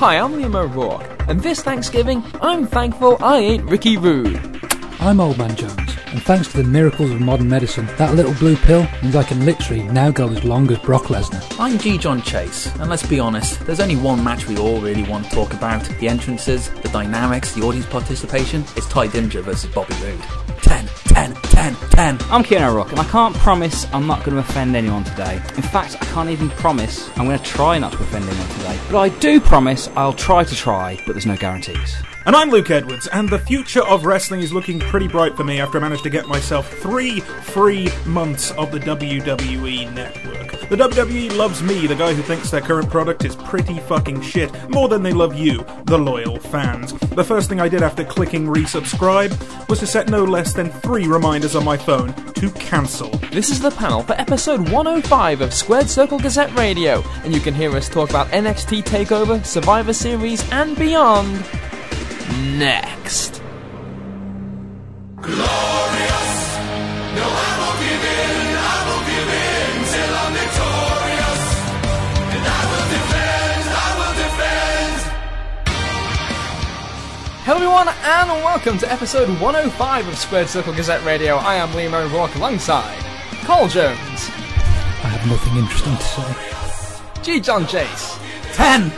Hi, I'm Liam O'Rourke, and this Thanksgiving, I'm thankful I ain't Ricky Rude. I'm Old Man Jones, and thanks to the miracles of modern medicine, that little blue pill means I can literally now go as long as Brock Lesnar. I'm G. John Chase, and let's be honest, there's only one match we all really want to talk about the entrances, the dynamics, the audience participation. It's Tye Dillinger versus Bobby Roode. 10, 10, 10, 10. I'm Kieran Rock, and I can't promise I'm not going to offend anyone today. In fact, I can't even promise I'm going to try not to offend anyone today. But I do promise I'll try to try, but there's no guarantees. And I'm Luke Edwards, and the future of wrestling is looking pretty bright for me after I managed to get myself three free months of the WWE network. The WWE loves me, the guy who thinks their current product is pretty fucking shit, more than they love you, the loyal fans. The first thing I did after clicking resubscribe was to set no less than three reminders on my phone to cancel. This is the panel for episode 105 of Squared Circle Gazette Radio, and you can hear us talk about NXT TakeOver, Survivor Series, and beyond. Next. Hello everyone and welcome to episode 105 of Squared Circle Gazette Radio. I am Liam O'Rourke alongside Cole Jones, I have nothing interesting to say. G. John Chase, 10!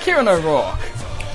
Kieran O'Rourke,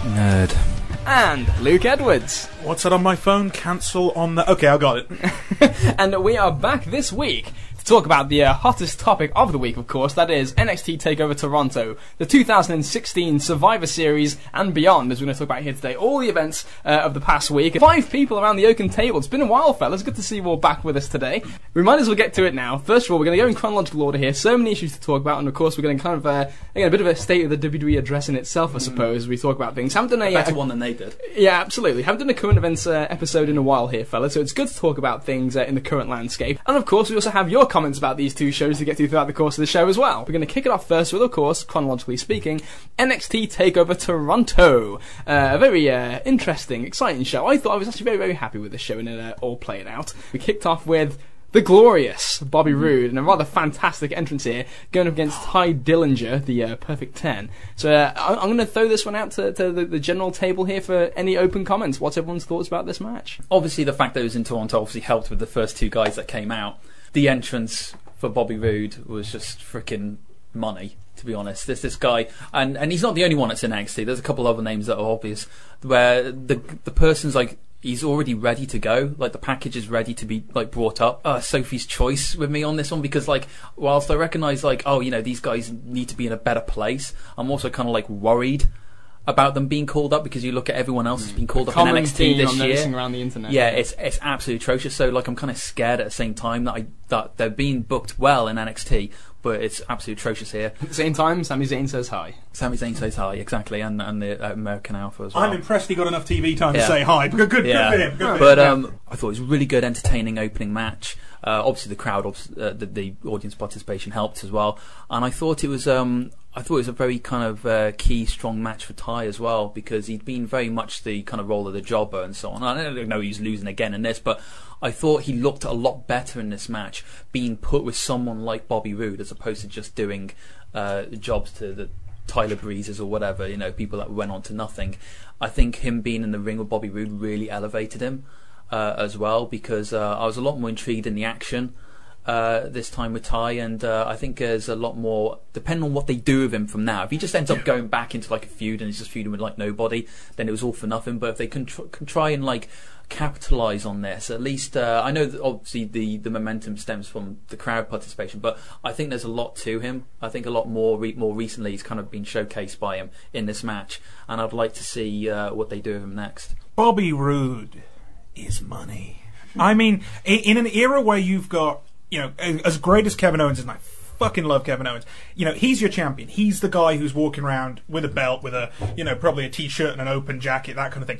Nerd. and Luke Edwards. What's that on my phone? Cancel on the. Okay, I got it. and we are back this week to talk about the uh, hottest topic of the week, of course. That is NXT Takeover Toronto, the 2016 Survivor Series and beyond, as we're going to talk about here today. All the events uh, of the past week. Five people around the oaken table. It's been a while, fellas. Good to see you all back with us today. We might as well get to it now. First of all, we're going to go in chronological order here. So many issues to talk about, and of course, we're going to kind of uh, again a bit of a state of the WWE address in itself, I suppose. As we talk about things. Haven't done a, Better a one than they did. yeah, absolutely. Haven't done a current events uh, episode in a while here, fella, so it's good to talk about things uh, in the current landscape. And of course, we also have your comments about these two shows to get to throughout the course of the show as well. We're going to kick it off first with, of course, chronologically speaking, NXT TakeOver Toronto. Uh, a very uh, interesting, exciting show. I thought I was actually very, very happy with the show and it uh, all played out. We kicked off with the glorious Bobby Roode and a rather fantastic entrance here, going up against Tye Dillinger, the uh, perfect 10. So uh, I- I'm going to throw this one out to, to the, the general table here for any open comments. What's everyone's thoughts about this match? Obviously, the fact that it was in Toronto obviously helped with the first two guys that came out. The entrance for Bobby Roode was just freaking money. To be honest, there's this guy, and and he's not the only one that's in NXT. There's a couple other names that are obvious, where the the person's like he's already ready to go. Like the package is ready to be like brought up. Uh, Sophie's choice with me on this one because like whilst I recognise like oh you know these guys need to be in a better place, I'm also kind of like worried about them being called up because you look at everyone else that's been called up in NXT theme this I'm year. noticing around the internet. Yeah, it's it's absolutely atrocious. So like I'm kind of scared at the same time that I that they're being booked well in NXT, but it's absolutely atrocious here. At the same time, Sami Zayn says hi. Sami Zayn says hi, exactly, and and the uh, American Alpha as well. I'm impressed he got enough TV time to say hi. Good, good, yeah, good for him. Good for but him. um, I thought it was a really good, entertaining opening match. Uh, obviously, the crowd, obs- uh, the, the audience participation helped as well, and I thought it was. Um, I thought it was a very kind of uh, key, strong match for Tye as well because he'd been very much the kind of role of the jobber and so on. I don't know he's losing again in this, but I thought he looked a lot better in this match, being put with someone like Bobby Roode as opposed to just doing uh, jobs to the Tyler Breezes or whatever, you know, people that went on to nothing. I think him being in the ring with Bobby Roode really elevated him uh, as well because uh, I was a lot more intrigued in the action uh, this time with Tye, and uh, I think there's a lot more depending on what they do with him from now. If he just ends up going back into like a feud and he's just feuding with like nobody, then it was all for nothing. But if they can, tr- can try and like capitalize on this, at least uh, I know that obviously the the momentum stems from the crowd participation, but I think there's a lot to him. I think a lot more re- more recently he's kind of been showcased by him in this match, and I'd like to see uh, what they do with him next. Bobby Roode is money. I mean, in an era where you've got, you know, as great as Kevin Owens is, and I fucking love Kevin Owens, you know, he's your champion. He's the guy who's walking around with a belt, with a, you know, probably a t-shirt and an open jacket, that kind of thing.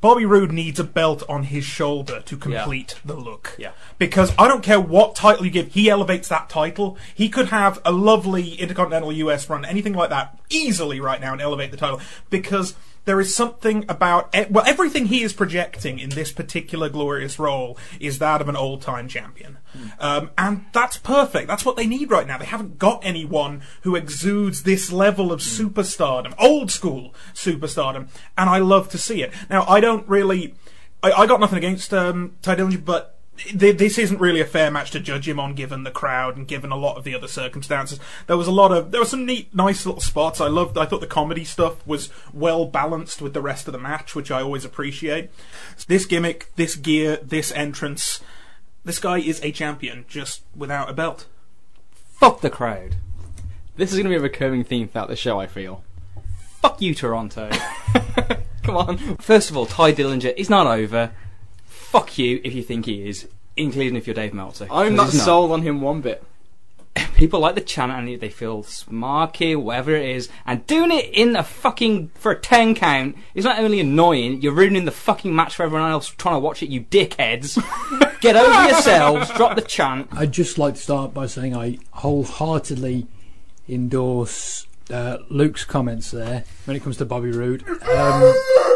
Bobby Roode needs a belt on his shoulder to complete the look. Yeah. Because I don't care what title you give, he elevates that title. He could have a lovely Intercontinental US run, anything like that. easily right now and elevate the title because there is something about well everything he is projecting in this particular glorious role is that of an old-time champion. Um, and that's perfect. That's what they need right now. They haven't got anyone who exudes this level of superstardom old school superstardom and i love to see it. Now i don't really i, I got nothing against um, tye dillinger but this isn't really a fair match to judge him on given the crowd and given a lot of the other circumstances. There was a lot of there were some neat nice little spots. I loved I thought the comedy stuff was well balanced with the rest of the match, which I always appreciate. This gimmick, this gear, this entrance, this guy is a champion just without a belt. Fuck the crowd. This is going to be a recurring theme throughout the show. I feel. Fuck you, Toronto. Come on. First of all, Tye Dillinger is not over. Fuck you if you think he is, including if you're Dave Meltzer. I'm not he's sold on him one bit. People like the chant and they feel smarky, whatever it is, and doing it in a fucking for a ten count is not only annoying. You're ruining the fucking match for everyone else trying to watch it. You dickheads, get over yourselves. Drop the chant. I'd just like to start by saying I wholeheartedly endorse uh, Luke's comments there when it comes to Bobby Roode. Um,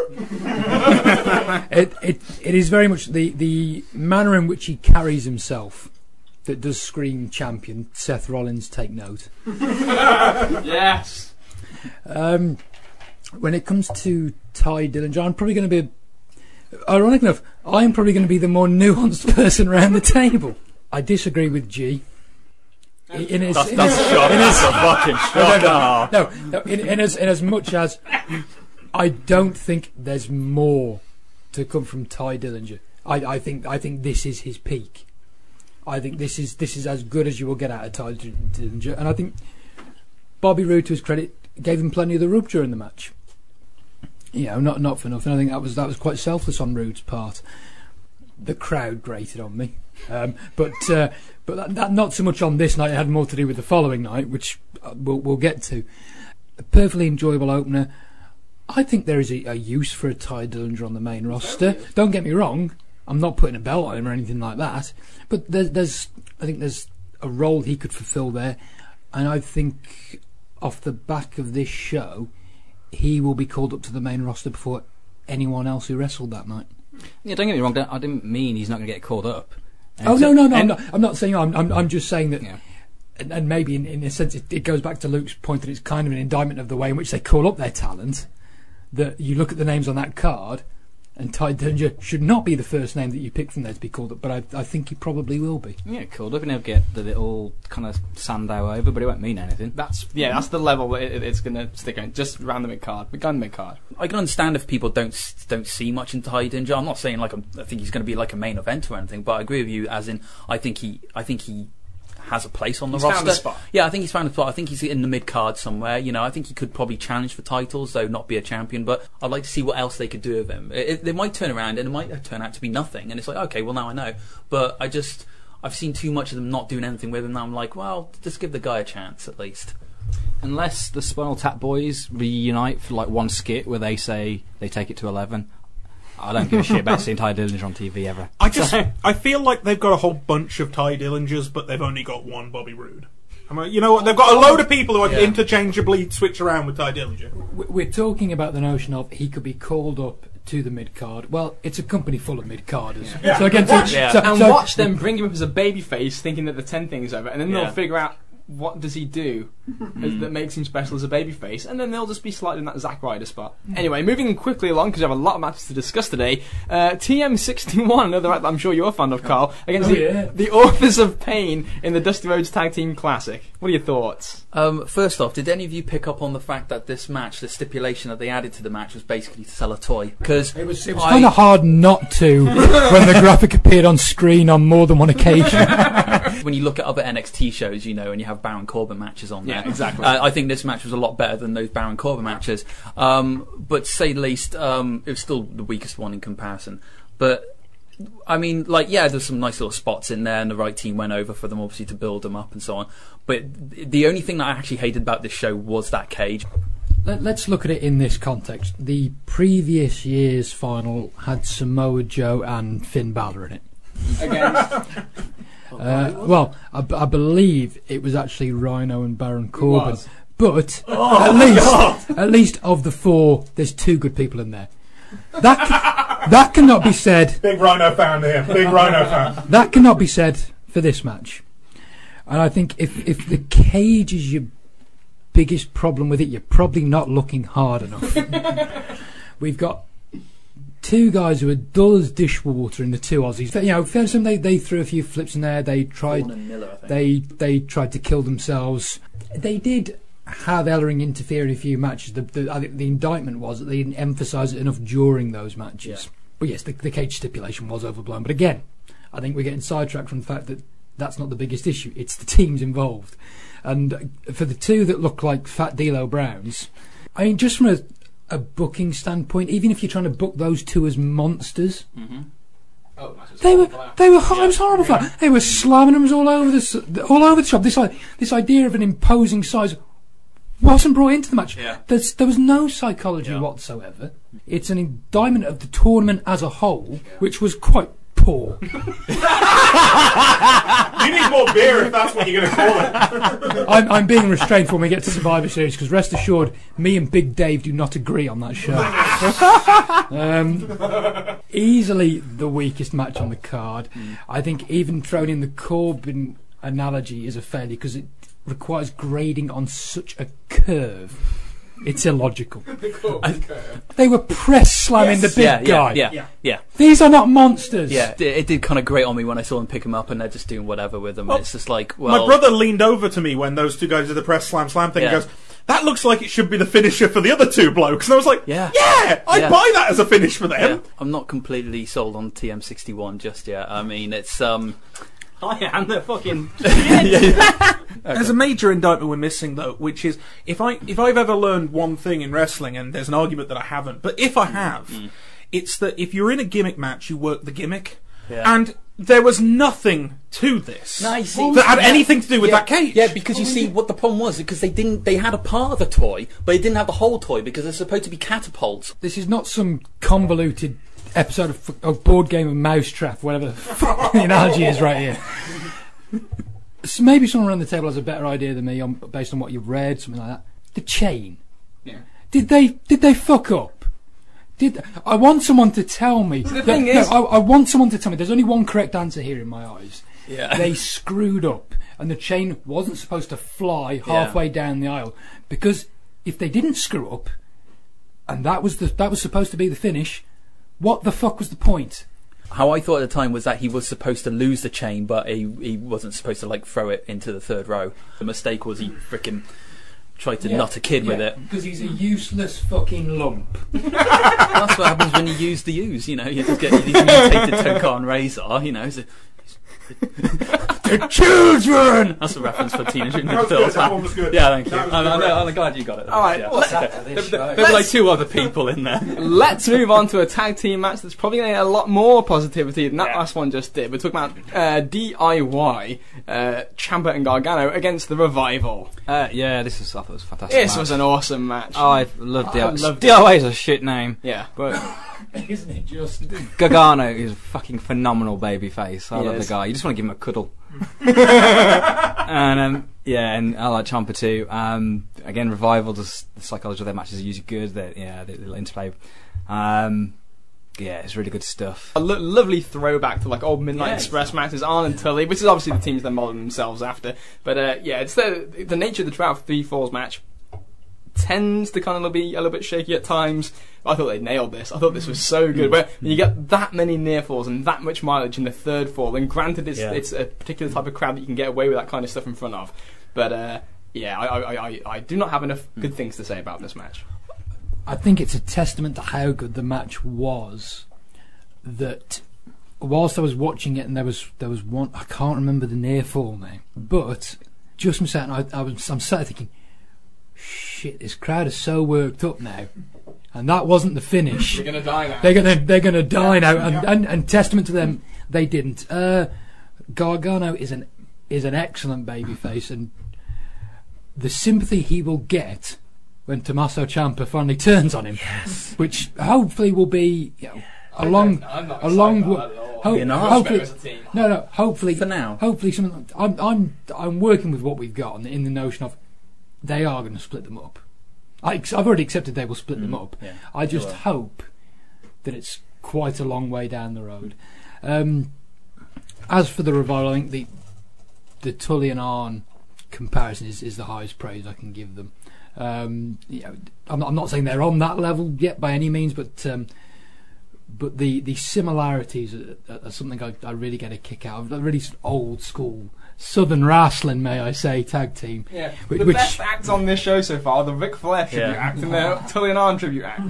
it, it, it is very much the, the manner in which he carries himself that does scream champion. Seth Rollins, take note. Yes. Um, when it comes to Tye Dillinger, I'm probably going to be, ironic enough, I'm probably going to be the more nuanced person around the table. I disagree with G. In his, in his, in his, fucking no, no, no, no, in, in as in as much as I don't think there's more to come from Tye Dillinger. I, I think I think this is his peak. I think this is this is as good as you will get out of Tye Dillinger, and I think Bobby Roode, to his credit, gave him plenty of the rub during the match. You know, not not for nothing. I think that was that was quite selfless on Roode's part. The crowd grated on me, um, but uh, but that, that not so much on this night. It had more to do with the following night, which uh, we'll, we'll get to. A perfectly enjoyable opener. I think there is a, a use for a Tye Dillinger on the main roster. Don't get me wrong. I'm not putting a belt on him or anything like that. But there's, there's I think there's a role he could fulfil there, and I think off the back of this show, he will be called up to the main roster before anyone else who wrestled that night. Yeah, don't get me wrong. don't- I didn't mean he's not going to get called up. Oh, and Oh so- no, no, no! I'm not, I'm not saying. I'm, I'm, I'm just saying that, Yeah. and, and maybe in, in a sense, it, it goes back to Luke's point that it's kind of an indictment of the way in which they call up their talent. That you look at the names on that card, and Tye Dillinger should not be the first name that you pick from there to be called up, but I, I think he probably will be. Yeah, called up and he'll get the little kind of Sandow over, but it won't mean anything. That's yeah. That's the level that it, it's going to stick on. Just around the mid card. Begun mid card. I can understand if people don't don't see much into Tye Dillinger. I'm not saying like I'm, I think he's going to be like a main event or anything, but I agree with you. As in, I think he I think he has a place on the He's roster. found a spot. Yeah, I think he's found a spot. I think he's in the mid card somewhere. You know, I think he could probably challenge for titles, though not be a champion. But I'd like to see what else they could do with him. It, it- they might turn around and it might turn out to be nothing, and it's like okay, well now I know. But I just I've seen too much of them not doing anything with him. Now I'm like, well, just give the guy a chance at least. Unless the Spinal Tap Boys reunite for like one skit where they say they take it to 11. I don't give a shit about seeing Tye Dillinger on TV ever. I just I feel like they've got a whole bunch of Tye Dillingers, but they've only got one Bobby Roode. I mean, you know what? They've got a load of people who Yeah. interchangeably switch around with Tye Dillinger. We- We're talking about the notion of he could be called up to the mid card. Well, it's a company full of mid carders. So again, so, Yeah. so- and so- watch them bring him up as a baby face, thinking that the ten thing is over, and then Yeah. they'll figure out what does he do as- that makes him special as a baby face, and then they'll just be sliding in that Zack Ryder spot. Anyway, moving quickly along because we have a lot of matches to discuss today. Uh, TM61, another act that I'm sure you're fond of, Carl, against Oh, the, yeah. the Authors of Pain in the Dusty Rhodes Tag Team Classic. What are your thoughts? Um, first off, did any of you pick up on the fact that this match, the stipulation that they added to the match, was basically to sell a toy? Because It was, it was I- kind of hard not to when the graphic appeared on screen on more than one occasion. when you look at other NXT shows, you know, and you have Baron Corbin matches on there. Yeah, exactly. Uh, I think this match was a lot better than those Baron Corbin matches. Um, but to say the least, um, it was still the weakest one in comparison. But I mean, like, yeah, there's some nice little spots in there, and the right team went over for them, obviously, to build them up and so on. But the only thing that I actually hated about this show was that cage. Let, let's look at it in this context. The previous year's final had Samoa Joe and Finn Balor in it. Against Uh, well, I, b- I believe it was actually Rhino and Baron Corbin. was. But at least, at least of the four, there's two good people in there. That c- that cannot be said. Big Rhino fan here. Big Rhino fan. That cannot be said for this match. And I think if if the cage is your biggest problem with it, you're probably not looking hard enough. We've got two guys who are dull as dishwater in the two Aussies. You know, fair they they threw a few flips in there. They tried Miller, they they tried to kill themselves. They did have Ellering interfere in a few matches. The, the, I think the indictment was that they didn't emphasise it enough during those matches. But yes, the, the cage stipulation was overblown. But again, I think we're getting sidetracked from the fact that that's not the biggest issue. It's the teams involved. And for the two that look like Fat D'Lo Browns, I mean, just from a, a booking standpoint, even if you're trying to book those two as monsters, mm-hmm. Oh, the match was they were horrible. they were it was horrible. flat. They were slamming them all over the all over the shop. This this idea of an imposing size wasn't brought into the match. Yeah. There's, there was no psychology Yeah. whatsoever. It's an indictment of the tournament as a whole, which was quite poor. You need more beer if that's what you're going to call it. I'm, I'm being restrained when we get to Survivor Series because rest assured, me and Big Dave do not agree on that show. um, easily the weakest match on the card. I think even throwing in the Corbin analogy is a failure because it requires grading on such a curve. It's illogical. They were press slamming the big yeah, guy. yeah, yeah, yeah, These are not monsters. yeah. It, it did kind of grate on me when I saw them pick him up, and they're just doing whatever with them. Well, it's just like, well, My brother leaned over to me when those two guys did the press slam slam thing Yeah. and goes, that looks like it should be the finisher for the other two blokes. And I was like, Yeah. yeah, I'd Yeah. buy that as a finish for yeah, them. I'm not completely sold on TM61 just yet. I mean, it's um, Oh, I am the fucking. There's a major indictment we're missing though, which is if I if I've ever learned one thing in wrestling, and there's an argument that I haven't, but if I mm, have, mm. it's that if you're in a gimmick match, you work the gimmick, Yeah. and there was nothing to this No, you see- that had Yeah. anything to do with yeah, that cage. Yeah, because you see, what the problem was because they didn't. They had a part of the toy, but they didn't have the whole toy because they're supposed to be catapults. This is not some convoluted episode of, of board game of Mousetrap, whatever the, analogy is right here. So maybe someone around the table has a better idea than me on, based on what you've read, something like that. The chain. Yeah. Did they did they fuck up? Did I want someone to tell me? the that- thing no, is- I, I want someone to tell me. There's only one correct answer here in my eyes. Yeah. They screwed up, and the chain wasn't supposed to fly Yeah. halfway down the aisle because if they didn't screw up, and that was the that was supposed to be the finish, what the fuck was the point? How I thought at the time was that he was supposed to lose the chain, but he he wasn't supposed to like throw it into the third row. The mistake was he freaking tried to nut a kid with it. because he's a useless fucking lump. That's what happens when you use the use. You know, you just get these mutated Tokka and Rahzar. You know, it's a, The children. that's a reference for Teenage Mutant That was Ninja good, Turtles. that one was good. Yeah, thank you. I'm, I'm. I'm glad you got it. All right, Yeah. well, There- there- there were like two other people in there. Let's move on to a tag team match that's probably going to get a lot more positivity than that Yeah. last one just did. We're talking about uh, DIY, uh, Ciampa and Gargano against the Revival. Uh, yeah, this was, I thought it was fantastic. This match. was an awesome match. Oh, I love DIY. loved. DIY is a shit name, yeah. but Isn't it just? Gargano is a fucking phenomenal baby face. I He love is. the guy. You just want to give him a cuddle. and um, yeah, and I like Ciampa too. Um, again, Revival does the psychology of their matches are usually good. They, yeah, they, they interplay. Um, yeah, it's really good stuff. A lo- lovely throwback to like old Midnight Yeah, Express matches, Arn and Tully, which is obviously the teams they're modelling themselves after. But uh, yeah, it's the the nature of the Trout Three Falls match tends to kind of be a little bit shaky at times. I thought they nailed this. I thought this was so good. But when you get that many near falls and that much mileage in the third fall, and granted it's Yeah. it's a particular type of crowd that you can get away with that kind of stuff in front of. But uh, yeah, I, I, I, I do not have enough good things to say about this match. I think it's a testament to how good the match was. That whilst I was watching it, and there was there was one I can't remember the near fall now, but just from sat, I, I was I'm sat there thinking, shit, this crowd is so worked up now, and that wasn't the finish. They're gonna die now. They're gonna they're gonna die now, and, and, and testament to them, they didn't. Uh, Gargano is an is an excellent babyface, and the sympathy he will get when Tommaso Ciampa finally turns on him, yes. which hopefully will be you know, a long a long ho- You're not? hopefully no no hopefully For now. hopefully something I'm I'm I'm working with what we've got in the, in the notion of they are going to split them up. I, I've already accepted they will split them Mm, up. yeah, I just hope that it's quite a long way down the road. Um, as for the revival, I think the the Tully and Arn comparison is, is the highest praise I can give them. Um, you know, I'm, not, I'm not saying they're on that level yet by any means, but um, but the, the similarities are, are something I, I really get a kick out of. A really old school Southern wrestling, may I say, tag team. Yeah, Which- the which- best acts on this show so far: the Ric Flair tribute Yeah. act and the Tully and Arn tribute act.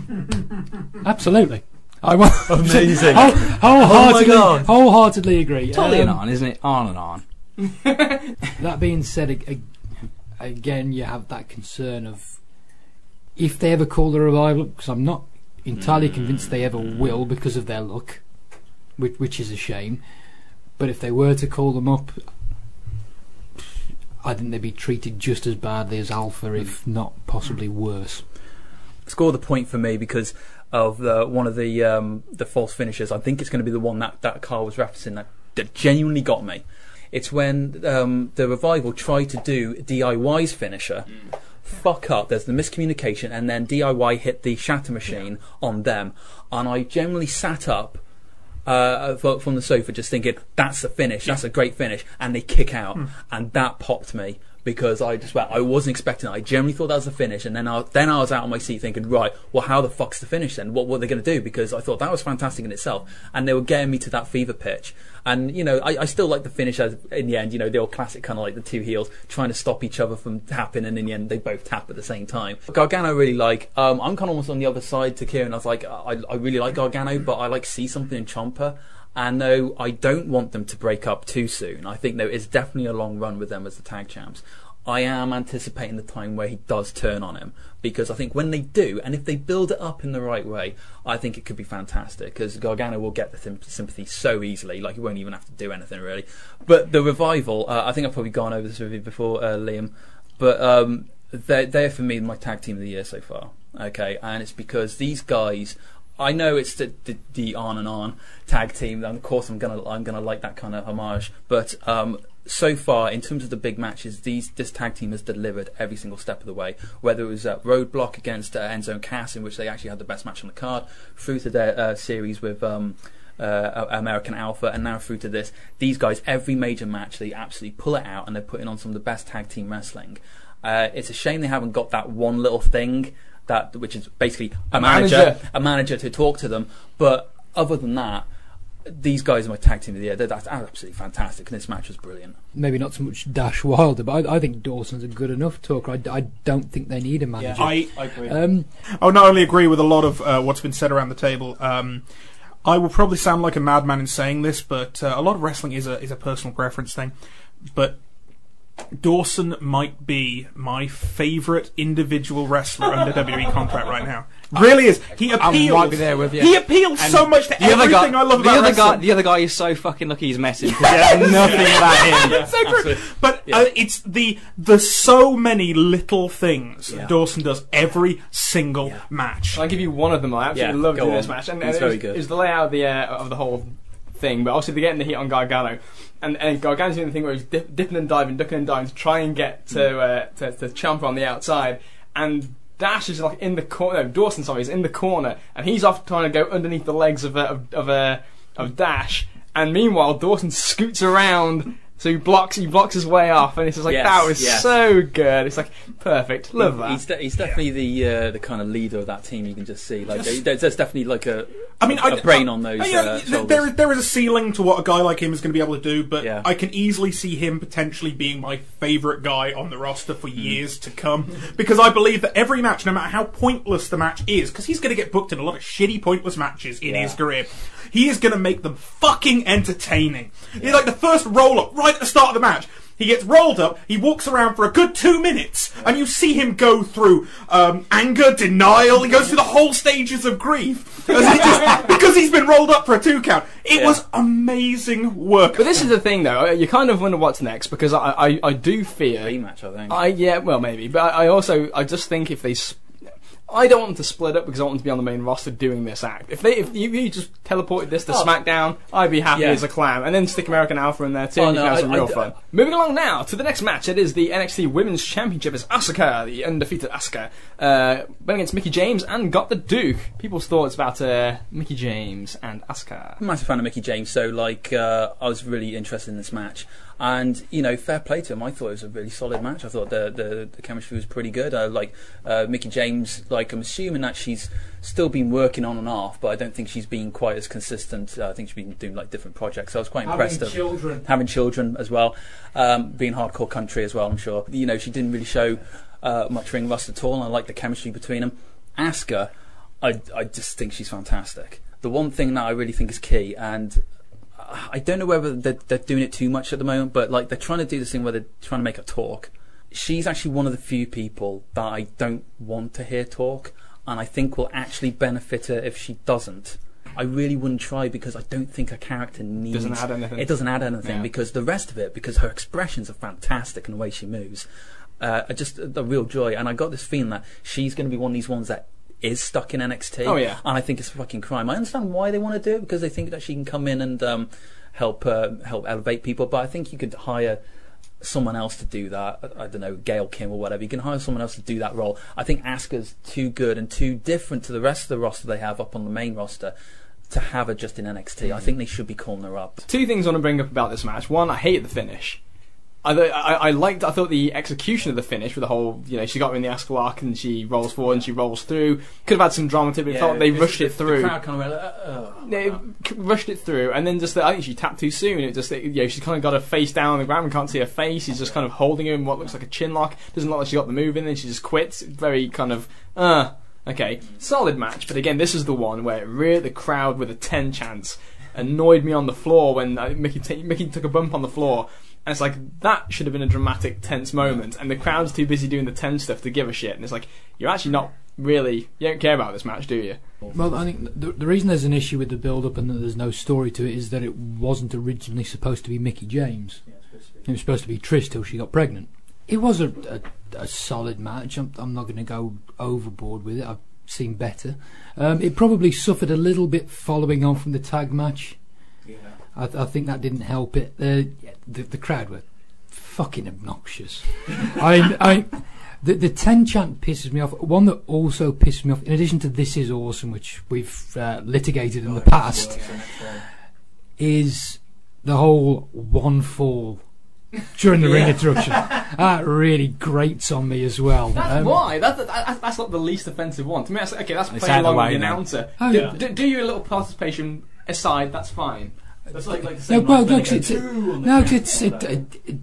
Absolutely. I want Amazing. whole, wholeheartedly, God. wholeheartedly agree. Tully and Um, on, isn't it? On and on. That being said, ag- ag- again, you have that concern of if they ever call the revival, because I'm not entirely convinced they ever will because of their look, which, which is a shame. But if they were to call them up, I think they'd be treated just as badly as Alpha, if not possibly worse. score the point for me because of the, one of the um, the false finishes. I think it's going to be the one that that Carl was referencing that, that genuinely got me. It's when um, the revival tried to do DIY's finisher. Fuck up. There's the miscommunication, and then DIY hit the shatter machine on them, and I generally sat up uh, from the sofa just thinking that's a finish, that's a great finish, and they kick out, and that popped me because I just well, I wasn't expecting it. I generally thought that was a finish, and then I then I was out on my seat thinking, right, well, how the fuck's the finish then? What are they going to do? Because I thought that was fantastic in itself, and they were getting me to that fever pitch. And you know, I, I still like the finish as in the end. You know, the old classic kind of like the two heels trying to stop each other from tapping, and in the end they both tap at the same time. Gargano I really like. Um, I'm kind of almost on the other side to Kieran. I was like, I, I really like Gargano, but I like see something in Ciampa. And though I don't want them to break up too soon, I think there is definitely a long run with them as the tag champs. I am anticipating the time where he does turn on him because I think when they do, and if they build it up in the right way, I think it could be fantastic because Gargano will get the sym- sympathy so easily, like he won't even have to do anything really. But the revival, uh, I think I've probably gone over this with you before, uh, Liam, but um, they're, they're for me my tag team of the year so far. Okay, and it's because these guys. I know it's the, the, the on and on tag team, of course I'm gonna I'm gonna like that kind of homage. But um, so far, in terms of the big matches, these this tag team has delivered every single step of the way. Whether it was uh, Roadblock against uh, Enzo and Cass, in which they actually had the best match on the card, through to their uh, series with. Um, uh, American Alpha, and now through to this. These guys, every major match, they absolutely pull it out, and they're putting on some of the best tag team wrestling. Uh, it's a shame they haven't got that one little thing that, which is basically a, A manager, manager. a manager to talk to them. But other than that, these guys are my tag team of the year. That's absolutely fantastic, and this match was brilliant. Maybe not so much Dash Wilder, but I, I think Dawson's a good enough talker. I, I don't think they need a manager. I, I agree. Um, I would not only agree with a lot of uh, what's been said around the table. Um, I will probably sound like a madman in saying this, but uh, a lot of wrestling is a is a personal preference thing. But Dawson might be my favourite individual wrestler under WWE contract right now. Really is. He appeals. I appeals. might be there with you. He appeals And so much to The other everything guy, I love the about other guy, wrestling. the other guy is so fucking lucky he's messing because there's nothing about him. It's so true. But Yeah. uh, it's the the so many little things Yeah. Dawson does every single match. I'll give you one of them. I absolutely Yeah, love this match, and, It's and very was, good. It was the layout of the uh, of the whole thing, but obviously they're getting the heat on Gargano, and and Gargano's doing the thing where he's dip, dipping and diving, ducking and diving to try and get to Mm. uh, to, to Ciampa on the outside, and. Dash is like in the corner. No, Dawson, sorry, is in the corner, and he's off trying to go underneath the legs of uh, of of, uh, of Dash. And meanwhile, Dawson scoots around, so he blocks he blocks his way off, and it's just like Yes, that was yes. so good. It's like perfect, love that. He's, de- he's definitely the uh, the kind of leader of that team. You can just see like Just- there's, there's definitely like a I mean, a I- brain I- on those I- yeah, uh, th- shoulders. there, there is a ceiling to what a guy like him is going to be able to do, but Yeah. I can easily see him potentially being my favourite guy on the roster for Hmm. years to come. Because I believe that every match, no matter how pointless the match is, because he's going to get booked in a lot of shitty, pointless matches in Yeah. his career, he is going to make them fucking entertaining. He's like the first roll up right at the start of the match. He gets rolled up, he walks around for a good two minutes, and you see him go through um, anger, denial, he goes through the whole stages of grief. As he just- because he's been rolled up for a two count. It Yeah. was amazing work. But this is the thing, though. You kind of wonder what's next because I, I, I do fear. rematch, I think. I yeah, well maybe, but I, I also I just think if they, s- I don't want them to split up because I want them to be on the main roster doing this act. If they, if you, you just teleported this to Oh. SmackDown, I'd be happy Yeah. as a clam, and then stick American Alpha in there too. Oh, no, some I- real I- fun. Moving along now to the next match. It is the NXT Women's Championship. It's Asuka, the undefeated Asuka, uh, went against Mickie James and got the Duke. People's thoughts about uh, Mickie James and Asuka. I'm a massive fan of Mickie James, so like uh, I was really interested in this match, and you know, fair play to him. I thought it was a really solid match. I thought the the, the chemistry was pretty good. I like uh, Mickie James. Like I'm assuming that she's still been working on and off, but I don't think she's been quite as consistent. Uh, I think she's been doing like different projects. So I was quite impressed. Having of- children. having children as well, um, being hardcore country as well. I'm sure. You know, she didn't really show uh, much ring rust at all. And I like the chemistry between them. Asuka, I I just think she's fantastic. The one thing that I really think is key, and uh, I don't know whether they're, they're doing it too much at the moment, but like they're trying to do this thing where they're trying to make her talk. She's actually one of the few people that I don't want to hear talk, and I think will actually benefit her if she doesn't. I really wouldn't try because I don't think her character needs. Doesn't add anything. It doesn't add anything Yeah. because the rest of it, because her expressions are fantastic and the way she moves, uh, are just a, a real joy. And I got this feeling that she's going to be one of these ones that is stuck in NXT. Oh, yeah. And I think it's a fucking crime. I understand why they want to do it because they think that she can come in and um, help uh, help elevate people. But I think you could hire someone else to do that. I, I don't know, Gail Kim or whatever. You can hire someone else to do that role. I think Asuka's too good and too different to the rest of the roster they have up on the main roster to have her just in NXT. I think they should be calling her up. Two things I want to bring up about this match. One, I hated the finish. I, th- I, I liked. I thought the execution of the finish with the whole, you know, she got her in the ask lock and she rolls forward and she rolls through. Could have had some drama to it. But it felt they rushed it through. The crowd kind of went, They c- rushed it through, and then just the, I think she tapped too soon. It just, you know, she's kind of got her face down on the ground. We can't see her face. She's just kind of holding her in what looks like a chin lock. Doesn't look like she got the move in. Then she just quits. Very kind of, uh, okay, solid match. But again, this is the one where it reared the crowd with a ten chance. Annoyed me on the floor when uh, Mickie t- Mickie took a bump on the floor. And it's like that should have been a dramatic, tense moment, and the crowd's too busy doing the tense stuff to give a shit. And it's like you're actually not really, you don't care about this match, do you? Well, I think the, the reason there's an issue with the build-up and that there's no story to it is that it wasn't originally supposed to be Mickie James. It was supposed to be Trish till she got pregnant. It was a, a, a solid match. I'm, I'm not going to go overboard with it. I've seen better. Um, it probably suffered a little bit following on from the tag match. I, th- I think that didn't help it. Yeah, the, the crowd were fucking obnoxious. I, I, the, the ten chant pisses me off. One that also pisses me off, in addition to "This is awesome," which we've uh, litigated in the past, is the whole one fall during the ring introduction. That really grates on me as well. That's Um, why. That's, that, that's not the least offensive one. To me, that's, okay, that's It's playing out of the along with the announcer. Oh, do, yeah. do, do your little participation aside, that's fine. That's like, like No, well, no, 'cause it's a, no, 'cause it's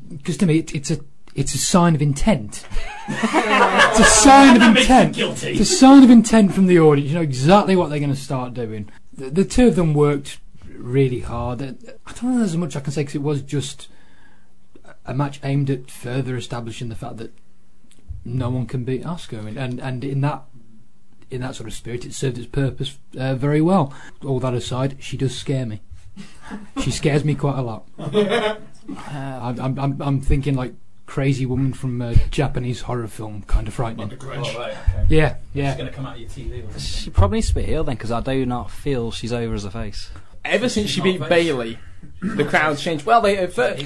because to me it, it's a it's a sign of intent. it's a sign of intent. It's a sign of intent from the audience. You know exactly what they're going to start doing. The, the two of them worked really hard. I don't know there's much I can say because it was just a match aimed at further establishing the fact that no one can beat Asuka, and and, and in that. In that sort of spirit, it served its purpose uh, very well. All that aside, she does scare me. She scares me quite a lot. Uh, I'm, I'm, I'm, I'm thinking like crazy woman from a Japanese horror film, kind of frightening. Yeah, yeah. She's going to come out of your TV. She probably needs to be healed then, because I do not feel she's over as a face. Ever since she beat Bayley, the crowd's changed. Well, they at first,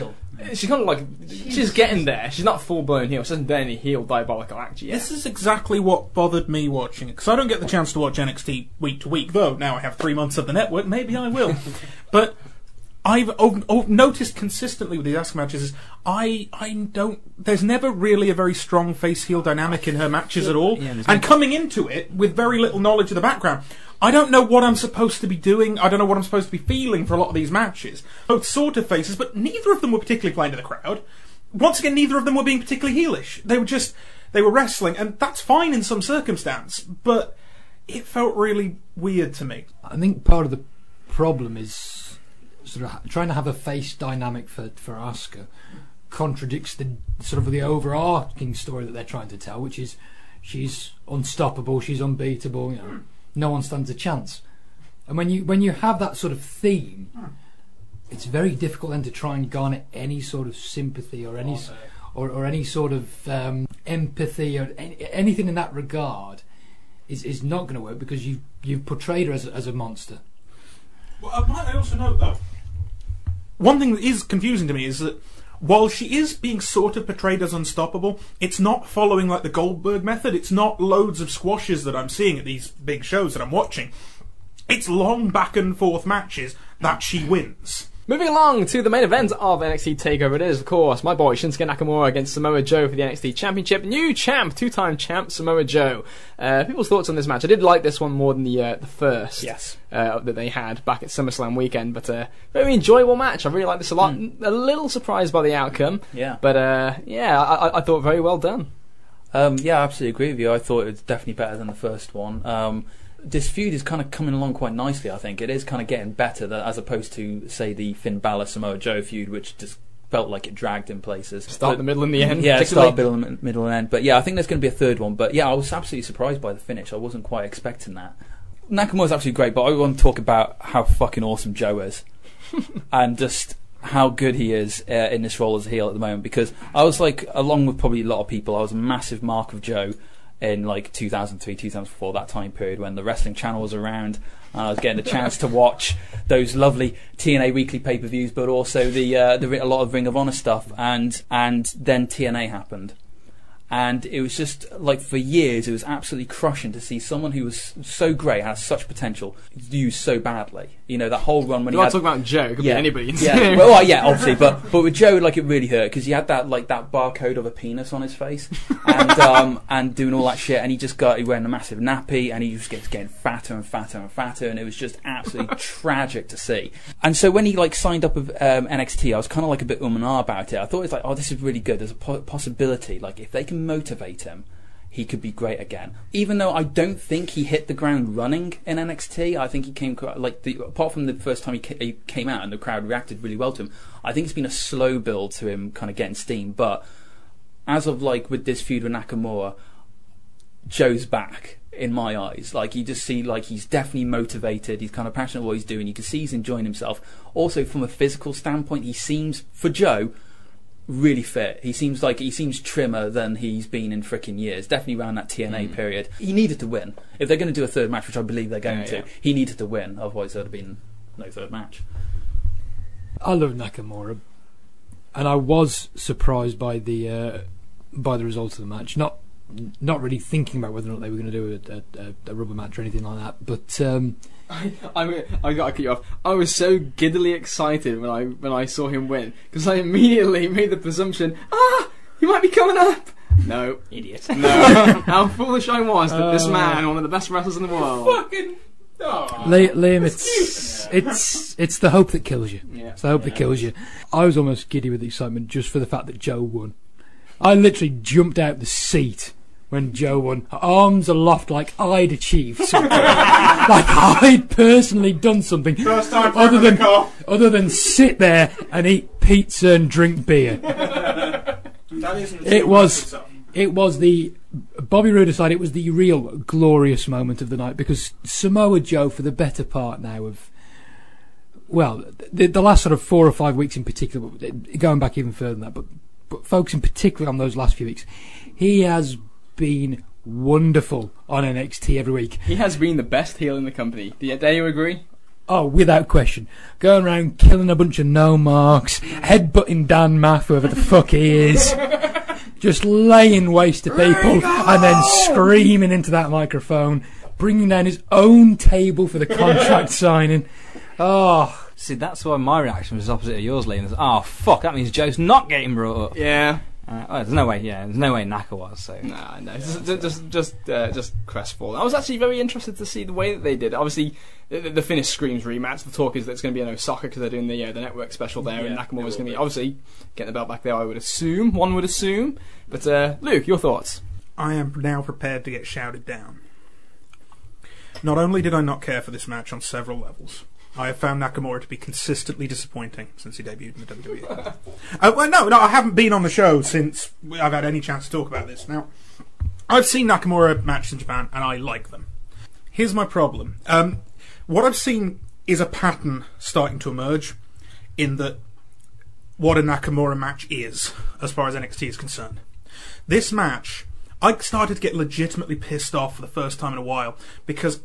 she's kind of like she's getting there. She's not full blown heel. She hasn't done any heel diabolical act yet. This is exactly what bothered me watching it because I don't get the chance to watch NXT week to week. Though now I have three months of the network, maybe I will. but I've o- o- noticed consistently with these Asuka matches is I I don't. There's never really a very strong face heel dynamic in her matches at all. Yeah, and coming into it with very little knowledge of the background. I don't know what I'm supposed to be doing. I don't know what I'm supposed to be feeling for a lot of these matches. Both sort of faces, but neither of them were particularly playing to the crowd. Once again, neither of them were being particularly heelish. They were just they were wrestling, and that's fine in some circumstance. But it felt really weird to me. I think part of the problem is sort of trying to have a face dynamic for for Asuka contradicts the sort of the overarching story that they're trying to tell, which is she's unstoppable, she's unbeatable. You know, no one stands a chance. And when you when you have that sort of theme, it's very difficult then to try and garner any sort of sympathy or any s- or, or any sort of um, empathy or any, anything in that regard is, is not going to work because you you've portrayed her as a, as a monster. Well, uh, might I also note though, one thing that is confusing to me is that while she is being sort of portrayed as unstoppable, it's not following like the Goldberg method. It's not loads of squashes that I'm seeing at these big shows that I'm watching. It's long back and forth matches that she wins. Moving along to the main event of NXT TakeOver, it is, of course, my boy Shinsuke Nakamura against Samoa Joe for the NXT Championship. New champ, two-time champ Samoa Joe. Uh, people's thoughts on this match? I did like this one more than the uh, the first Yes. uh, that they had back at SummerSlam weekend, but uh, very enjoyable match. I really like this a lot. A little surprised by the outcome, Yeah. but uh, yeah, I, I- I thought very well done. Um, yeah, I absolutely agree with you. I thought it was definitely better than the first one. Um, this feud is kind of coming along quite nicely. I think it is kind of getting better than, as opposed to say the Finn Balor Samoa Joe feud, which just felt like it dragged in places. Start But- the middle and the end. yeah, start middle and, middle and end. But yeah, I think there's going to be a third one. But yeah, I was absolutely surprised by the finish. I wasn't quite expecting that. Nakamura's absolutely great, but I want to talk about how fucking awesome Joe is, and just how good he is uh, in this role as a heel at the moment. Because I was like, along with probably a lot of people, I was a massive mark of Joe in like 2003, 2004, that time period when the Wrestling Channel was around. I was getting the chance to watch those lovely TNA weekly pay-per-views, but also the, uh, the a lot of Ring of Honor stuff. And and then TNA happened, and it was just like for years it was absolutely crushing to see someone who was so great has such potential used so badly. You know that whole run when We're he not had talking about Joe. It could be anybody. yeah, well, well, yeah, obviously, but but with Joe, like it really hurt because he had that like that barcode of a penis on his face, and um and doing all that shit, and he just got he wearing a massive nappy, and he just gets getting fatter and fatter and fatter, and it was just absolutely tragic to see. And so when he like signed up with um, NXT, I was kind of like a bit um and ah about it. I thought it's like, oh, this is really good. There's a po- possibility, like if they can motivate him he could be great again. Even though I don't think he hit the ground running in NXT, I think he came like the, apart from the first time he, ca- he came out and the crowd reacted really well to him. I think it's been a slow build to him kind of getting steam. But as of like with this feud with Nakamura, Joe's back in my eyes. Like you just see like he's definitely motivated. He's kind of passionate what he's doing. You can see he's enjoying himself. Also from a physical standpoint, he seems for Joe really fit. He seems like he seems trimmer than he's been in frickin' years. Definitely around that TNA period. He needed to win. If they're going to do a third match, which I believe they're going Yeah, to, yeah. he needed to win. Otherwise, there'd have been no third match. I love Nakamura, and I was surprised by the uh, by the result of the match. Not not really thinking about whether or not they were going to do a, a, a rubber match or anything like that, but um, I, I, I got to cut you off. I was so giddily excited when I when I saw him win because I immediately made the presumption, ah, he might be coming up. No, Idiot. no. How foolish I was that this Oh. man, one of the best wrestlers in the world, Fucking. Oh. Li- Liam, it's it's it's the hope that kills you. yeah, It's the hope that kills you. I was almost giddy with excitement just for the fact that Joe won. I literally jumped out the seat when Joe won, arms aloft like I'd achieved something, like I'd personally done something First time other than car. other than sit there and eat pizza and drink beer. It was it was the Bobby Roode aside, it was the real glorious moment of the night because Samoa Joe, for the better part now of well, the, the last sort of four or five weeks in particular, going back even further than that, but but focusing particularly on those last few weeks, he has been wonderful on NXT every week. he has been the best heel in the company. Do you, dare you agree? Oh, without question. Going around killing a bunch of no marks, headbutting Dan Matha, whoever the fuck he is. Just laying waste to people and then screaming into that microphone, bringing down his own table for the contract signing. Oh, See, that's why my reaction was opposite of yours, Liam. It's, Oh, ah, fuck, that means Joe's not getting brought up. Yeah. Uh, well, there's no way, yeah, there's no way Naka was, so. Nah, no, just just just just, uh, just crestfallen. I was actually very interested to see the way that they did. Obviously, the, the Finish Screams rematch. The talk is that it's going to be in Osaka because they're doing the uh, the network special there, and Yeah, Nakamura's going to be be. obviously getting the belt back there. I would assume. One would assume. But uh, Luke, your thoughts? I am now prepared to get shouted down. Not only did I not care for this match on several levels, I have found Nakamura to be consistently disappointing since he debuted in the WWE. uh, well, no, no, I haven't been on the show since I've had any chance to talk about this. Now, I've seen Nakamura matches in Japan, and I like them. Here's my problem. Um, what I've seen is a pattern starting to emerge in that what a Nakamura match is, as far as NXT is concerned. This match, I started to get legitimately pissed off for the first time in a while because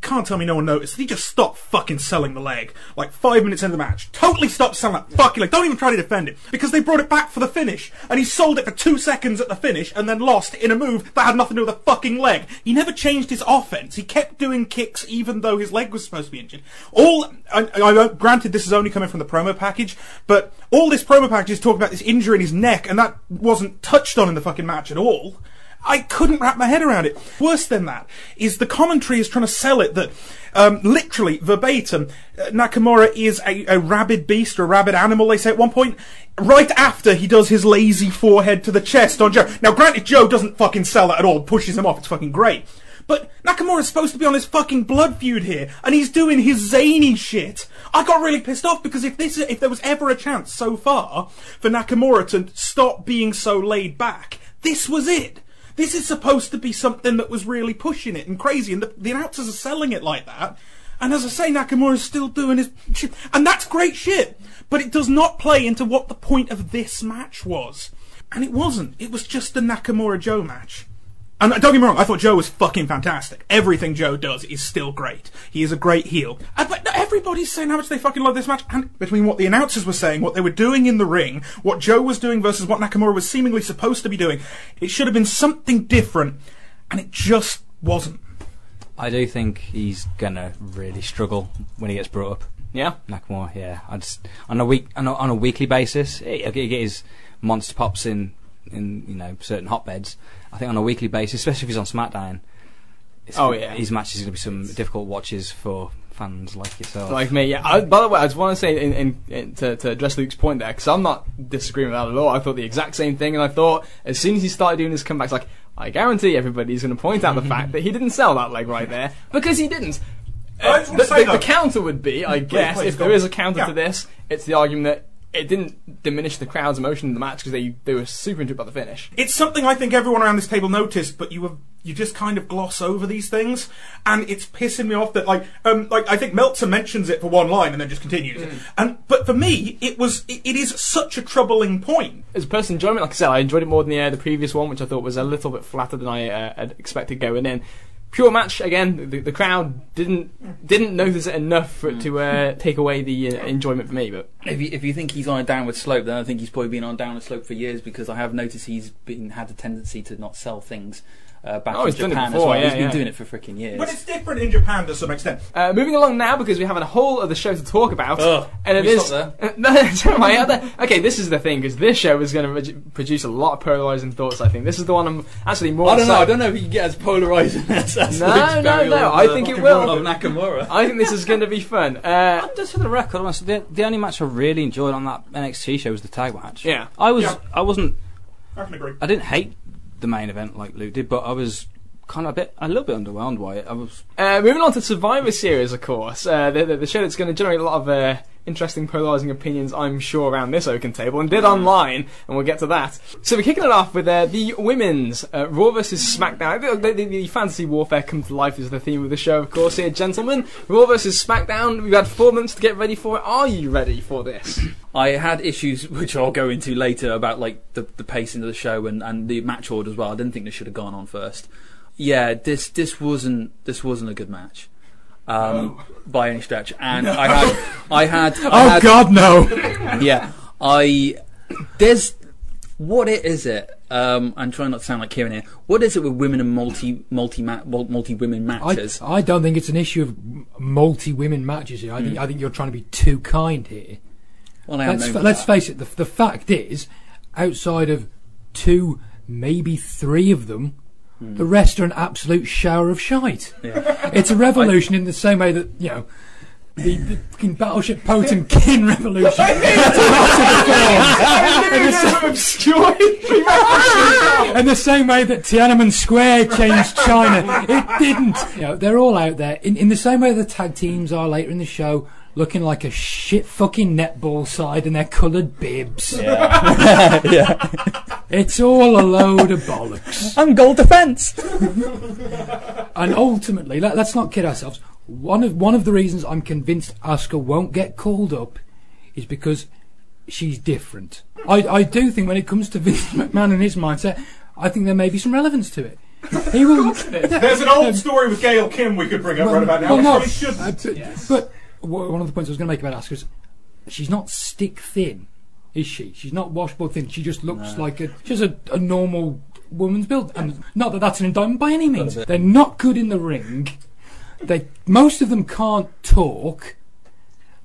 can't tell me no one noticed. He just stopped fucking selling the leg. Like five minutes into the match. Totally stopped selling that fucking leg. Don't even try to defend it. Because they brought it back for the finish. And he sold it for two seconds at the finish and then lost in a move that had nothing to do with the fucking leg. He never changed his offense. He kept doing kicks even though his leg was supposed to be injured. All, I, I, granted this is only coming from the promo package, but all this promo package is talking about this injury in his neck and that wasn't touched on in the fucking match at all. I couldn't wrap my head around it. Worse than that is the commentary is trying to sell it that um, literally verbatim uh, Nakamura is a, a rabid beast or a rabid animal. They say at one point, right after he does his lazy forehead to the chest on Joe. Now, granted, Joe doesn't fucking sell that at all. Pushes him off. It's fucking great. But Nakamura's supposed to be on his fucking blood feud here, and he's doing his zany shit. I got really pissed off because if this, if there was ever a chance so far for Nakamura to stop being so laid back, this was it. This is supposed to be something that was really pushing it and crazy, and the, the announcers are selling it like that. And as I say, Nakamura is still doing his shit, and that's great shit. But it does not play into what the point of this match was, and it wasn't. It was just the Nakamura Joe match. And don't get me wrong, I thought Joe was fucking fantastic. Everything Joe does is still great. He is a great heel. Uh, but everybody's saying how much they fucking love this match. And between what the announcers were saying, what they were doing in the ring, what Joe was doing versus what Nakamura was seemingly supposed to be doing, it should have been something different. And it just wasn't. I do think he's gonna really struggle when he gets brought up. Yeah, Nakamura. Yeah, I just on a week on a, on a weekly basis, he, he get his monster pops in in you know certain hotbeds. I think on a weekly basis, especially if he's on SmackDown. Oh, yeah. his matches are going to be some difficult watches for fans like yourself. like me. Yeah. I, by the way, I just want to say in, in, in to, to address Luke's point there because I'm not disagreeing with that at all. I thought the exact same thing, and I thought as soon as he started doing his comebacks, like I guarantee everybody's going to point out the fact that he didn't sell that leg right there because he didn't. I just Uh, the, say the- though- the counter would be, I guess, please, if go there on. is a counter Yeah. to this, it's the argument that it didn't diminish the crowd's emotion in the match because they they were super into it by the finish. It's something I think everyone around this table noticed, but you you just kind of gloss over these things, and it's pissing me off that like um like I think Meltzer mentions it for one line and then just continues. And but for me, it was it, it is such a troubling point. as a personal enjoyment, like I said, I enjoyed it more than the, uh, the previous one, which I thought was a little bit flatter than I uh, had expected going in. Pure match again. The, the crowd didn't didn't notice it enough for it to uh, take away the uh, enjoyment for me. But If you, if you think he's on a downward slope, then I think he's probably been on a downward slope for years because I have noticed he's been had a tendency to not sell things uh, back Oh, in he's done it Japan before, as well. yeah, he's been yeah. doing it for freaking years. But it's different in Japan to some extent. uh, moving along now because we have a whole other show to talk about, Ugh, and it can we is stop Uh, no, other- okay. This is the thing because this show is going to produce a lot of polarizing thoughts. I think this is the one I'm actually more. I don't know. I don't know if you can get as polarising as, as No, Luke's no, no, I uh, think it of will. Nakamura. I think this is going to be fun. Uh, Just for the record, honestly, the, the only match I really enjoyed on that NXT show was the tag match. Yeah. I was, Yeah. I wasn't, I can agree. I didn't hate the main event like Luke did, but I was kind of a bit, a little bit underwhelmed by it. I was, Uh, moving on to Survivor Series, of course, uh, the, the, the show that's going to generate a lot of uh, interesting, polarising opinions, I'm sure, around this Oaken table, and did online, and we'll get to that. So we're kicking it off with uh, the women's uh, Raw versus SmackDown. The, the, the fantasy warfare come to life is the theme of the show, of course. Here, gentlemen, Raw versus SmackDown. We've had four months to get ready for it. Are you ready for this? I had issues which I'll go into later about like the, the pacing of the show and, and the match order as well. I didn't think this should have gone on first. Yeah, this this wasn't this wasn't a good match. Um, by any stretch, and I had, I had, I Oh had, God, no! yeah, I there's what it is it. Um, I'm trying not to sound like Kieran here. What is it with women and multi multi multi women matches? I don't think it's an issue of multi women matches here. I think I think you're trying to be too kind here. well, I Let's fa- let's face it. The, the fact is, outside of two, maybe three of them, Mm. the rest are an absolute shower of shite. Yeah. It's a revolution in the same way that you know. The, the fucking Battleship Potemkin revolution. In the same way that Tiananmen Square changed China, it didn't. You know, they're all out there. In, in the same way the tag teams are later in the show, looking like a shit fucking netball side in their coloured bibs. Yeah, It's all a load of bollocks. I'm goal defence. And ultimately, let, let's not kid ourselves. One of one of the reasons I'm convinced Asuka won't get called up is because she's different. I, I do think when it comes to Vince McMahon and his mindset, I think there may be some relevance to it. He will. There's an old story with Gail Kim we could bring up right about now. well, no, We should. uh, but, but wha- one of the points I was going to make about Asuka is she's not stick thin, is she? She's not washboard thin. She just looks like a she's a, a normal woman's build, and not that that's an indictment by any means. They're not good in the ring. They most of them can't talk.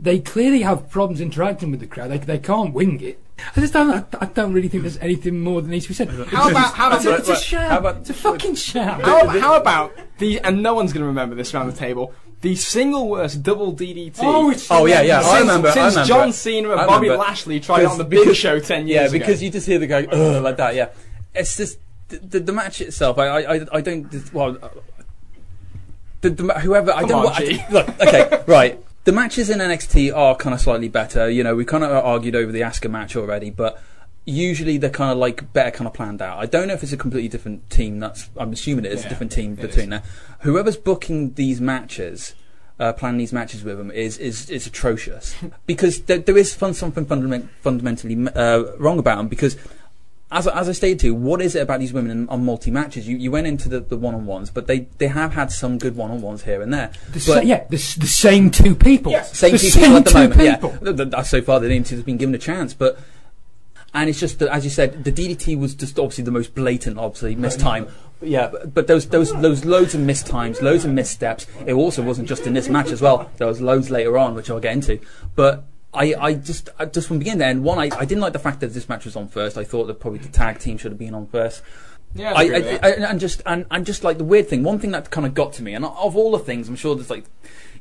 They clearly have problems interacting with the crowd. They, they can't wing it. I just don't. I, I don't really think there's anything more that needs to be said. How about how It's a, about it's a Right, sham. how about- it's a fucking sham. how, how about the and no one's going to remember this around the table. The single worst double DDT. Oh, Oh yeah, yeah. Since, I remember. I since remember John. Cena and Bobby. Lashley tried it on the Because- Big Show ten Yeah, years because ago. you just hear the guy like that. Yeah, it's just the, the, the match itself. I, I, I- I don't. Well, the, the whoever I Come don't. on, wa- I- look, okay, right. The matches in NXT are kind of slightly better. You know, we kind of argued over the Asuka match already, but usually they're kind of like better kind of planned out. I don't know if it's a completely different team. That's I'm assuming it is Yeah, a different team between there. Whoever's booking these matches. Uh, planning these matches with them is is, is atrocious because there, there is fun, something fundament, fundamentally uh, wrong about them because as, I- as I stated to you, what is it about these women in, on multi matches? You, you went into the, the one on ones, but they, they have had some good one on ones here and there. The But sa- yeah, the, the same two people. Yes. same the two same people at the moment. people. Yeah, so far they didn't seem to have been given a chance, but and it's just that, as you said, the DDT was just obviously the most blatant, obviously missed time. But yeah, but, but those those those loads of missed times, loads of missteps. It also wasn't just in this match as well. There was loads later on, which I'll get into. But I, I just I just from the beginning there, and one, I, I didn't like the fact that this match was on first. I thought that probably the tag team should have been on first. yeah, I, I, I, and just and, and just like the weird thing, one thing that kind of got to me, and of all the things, I'm sure there's like,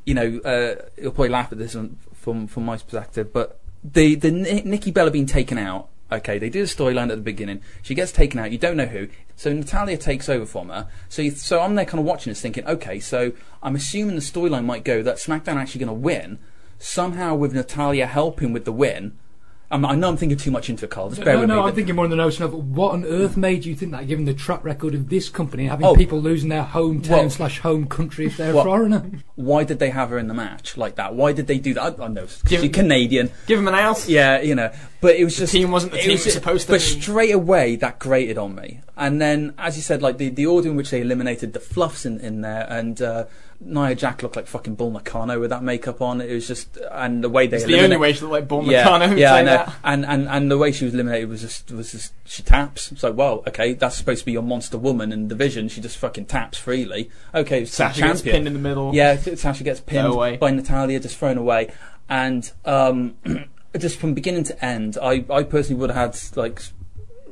you know, uh, you'll probably laugh at this one from from my perspective, but the the Nikki Bella being taken out. Okay, they do the storyline at the beginning. She gets taken out. You don't know who. So Natalya takes over from her. So you, so I'm there kind of watching this, thinking, okay, so I'm assuming the storyline might go that SmackDown actually going to win somehow with Natalya helping with the win. Um, I know I'm thinking too much into it, Carl. Just bear no, with no, me. I'm thinking more in the notion of what on earth made you think that, given the track record of this company, having Oh. people losing their hometown Well- slash home country if they're Well- a foreigner. why did they have her in the match like that? Why did they do that? I, I know Give- she's Canadian. Give him an out. Yeah, you know, but it was just team wasn't the it team was it was supposed to But be. straight away, that grated on me. And then, as you said, like the the order in which they eliminated the fluffs in, in there, and uh, Nia Jax looked like fucking Bull Nakano with that makeup on. It was just, and the way they It's the only way she looked like Bull yeah, Nakano. yeah, I know. that. And, and and the way she was eliminated was just was just she taps. It's like, well, okay, that's supposed to be your monster woman in the division. She just fucking taps freely. Okay, Sasha gets pinned in the middle. Yeah, Sasha gets pinned away. by Natalya, just thrown away, and um, just from beginning to end, I, I personally would have had like,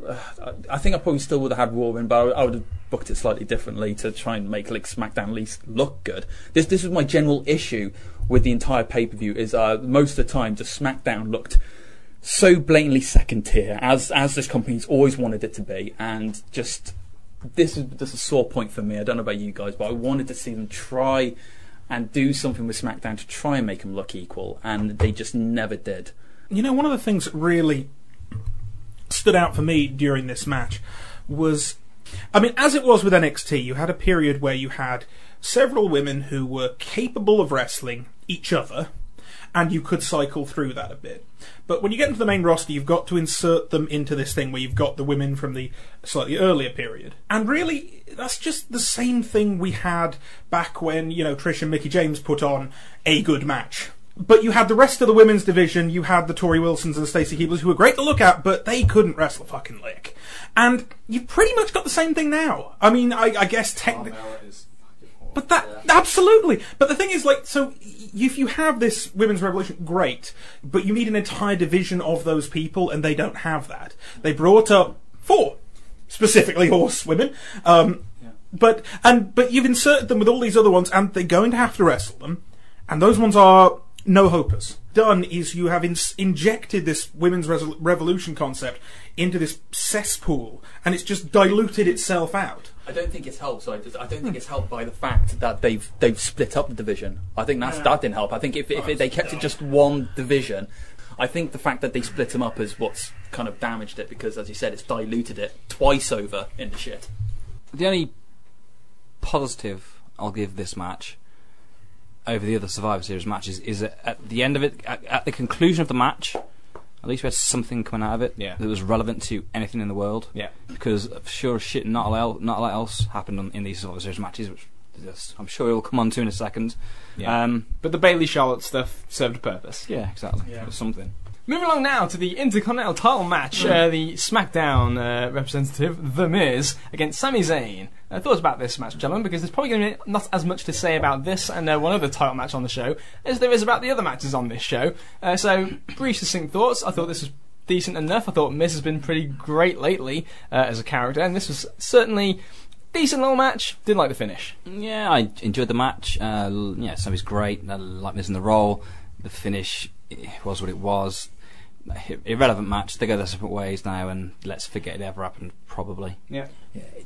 I think I probably still would have had Raw in, but I, would have booked it slightly differently to try and make like SmackDown at least look good. This this was my general issue with the entire pay per view is uh, most of the time just SmackDown looked so blatantly second tier as as this company's always wanted it to be, and just this is just a sore point for me. I don't know about you guys, but I wanted to see them try and do something with SmackDown to try and make them look equal, and they just never did. You know, one of the things that really stood out for me during this match was, I mean, as it was with NXT, you had a period where you had several women who were capable of wrestling each other, and you could cycle through that a bit. But when you get into the main roster, you've got to insert them into this thing where you've got the women from the slightly earlier period. And really, that's just the same thing we had back when, you know, Trish and Mickie James put on a good match. But you had the rest of the women's division, you had the Torrie Wilsons and the Stacy Keiblers who were great to look at, but they couldn't wrestle a fucking lick. And you've pretty much got the same thing now. I mean, I, I guess technically. But that absolutely. But the thing is, like, so if you have this women's revolution, great. But you need an entire division of those people, and they don't have that. They brought up four, specifically horse women. Um, But and but you've inserted them with all these other ones, and they're going to have to wrestle them. And those ones are no hopers. Done is you have ins injected this women's resol- revolution concept into this cesspool, and it's just diluted itself out. I don't think it's helped. So I, just, I don't think it's helped by the fact that they've they've split up the division. I think that's that didn't help. I think if, if they kept it just one division, I think the fact that they split them up is what's kind of damaged it because, as you said, it's diluted it twice over in the shit. The only positive I'll give this match over the other Survivor Series matches is that at the end of it, at, at the conclusion of the match, At least we had something coming out of it Yeah. that was relevant to anything in the world. Yeah. Because sure as shit, not a lot, not a lot else happened on, in these Survivor Series matches, which yes, I'm sure we'll come on to in a second. Yeah. Um, But the Bayley Charlotte stuff served a purpose. yeah, exactly. Yeah. It was something. Moving along now to the Intercontinental title match, uh, the SmackDown uh, representative, The Miz, against Sami Zayn. Uh, thoughts about this match, gentlemen, because there's probably going to be not as much to say about this and uh, one other title match on the show as there is about the other matches on this show. Uh, so, brief, succinct thoughts. I thought this was decent enough. I thought Miz has been pretty great lately uh, as a character, and this was certainly decent little match. Didn't like the finish. Yeah, I enjoyed the match. Uh, yeah, Sami's great. I like in the role. The finish was what it was. I- Irrelevant match. They go their separate ways now, and let's forget it ever happened. Probably. Yeah.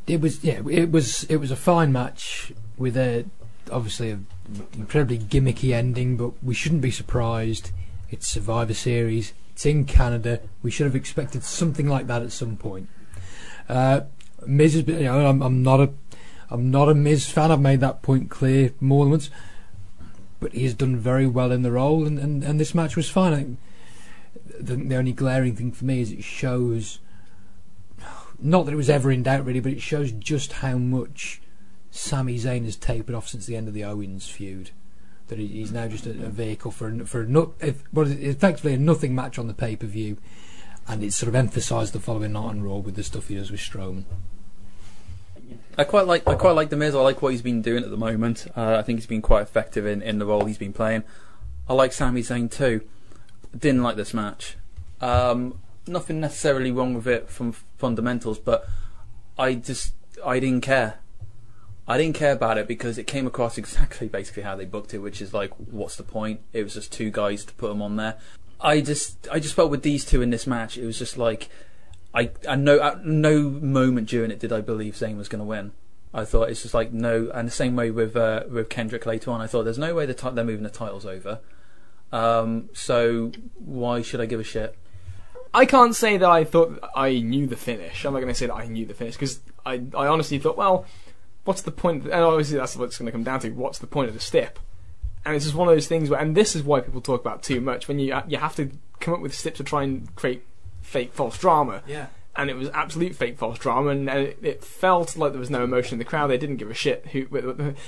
It was yeah, it was it was a fine match with a obviously an incredibly gimmicky ending, but we shouldn't be surprised. It's Survivor Series. It's in Canada. We should have expected something like that at some point. Uh, Miz has been, you know, I'm, I'm not a I'm not a Miz fan. I've made that point clear more than once. But he has done very well in the role, and, and, and this match was fine. The, the only glaring thing for me is it shows not that it was ever in doubt really, but it shows just how much Sami Zayn has tapered off since the end of the Owens feud. That he- he's now just a, a vehicle for a, for a, no- if- it, effectively a nothing match on the pay per view, and it's sort of emphasised the following night on Raw with the stuff he does with Strowman. I quite like I quite like the Miz. I like what he's been doing at the moment. Uh, I think he's been quite effective in, in the role he's been playing. I like Sami Zayn too. Didn't like this match. Um, nothing necessarily wrong with it from fundamentals, but I just I didn't care. I didn't care about it because it came across exactly basically how they booked it, which is like, what's the point? It was just two guys to put them on there. I just I just felt with these two in this match, it was just like I I no at no moment during it did I believe Zayn was going to win. I thought it's just like no, and the same way with uh, with Kendrick later on. I thought there's no way the ti- they're moving the titles over. Um, so why should I give a shit? I can't say that I thought I knew the finish. I'm not going to say that I knew the finish because I, I honestly thought, well, what's the point? And obviously that's what it's going to come down to. What's the point of the stip? And it's just one of those things where, and this is why people talk about too much. When you you have to come up with steps to try and create fake false drama. Yeah. And it was absolute fake false drama, and, and it, it felt like there was no emotion in the crowd. They didn't give a shit. Who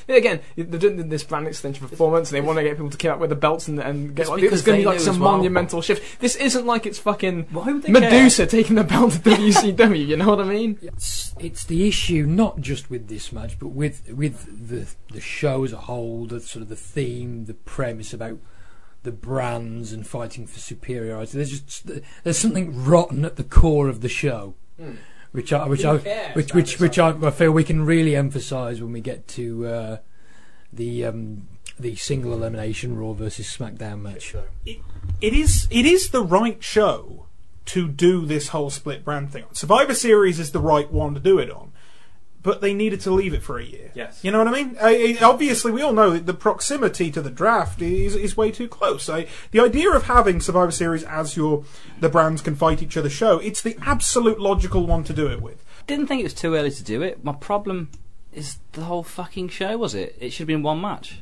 again? They're doing this brand extension performance, and they want to get people to come out with the belts and, and get It's like, it's going to be like some well. monumental shift. This isn't like it's fucking Why would they Madusa taking the belt to WCW. You know what I mean? It's it's the issue not just with this match, but with with the the show as a whole. The sort of the theme, the premise about the brands and fighting for superiority. There's just there's something rotten at the core of the show, which I which I which which which I, I feel we can really emphasise when we get to uh, the um, the single elimination Raw versus SmackDown match. it is it is the right show to do this whole split brand thing on. Survivor Series is the right one to do it on, but they needed to leave it for a year. Yes. you know what I mean. I, I- obviously, we all know that the proximity to the draft is is way too close. I, the idea of having Survivor Series as your the brands can fight each other show, it's the absolute logical one to do it with. Didn't think it was too early to do it. My problem is the whole fucking show. Was it? It should have been one match.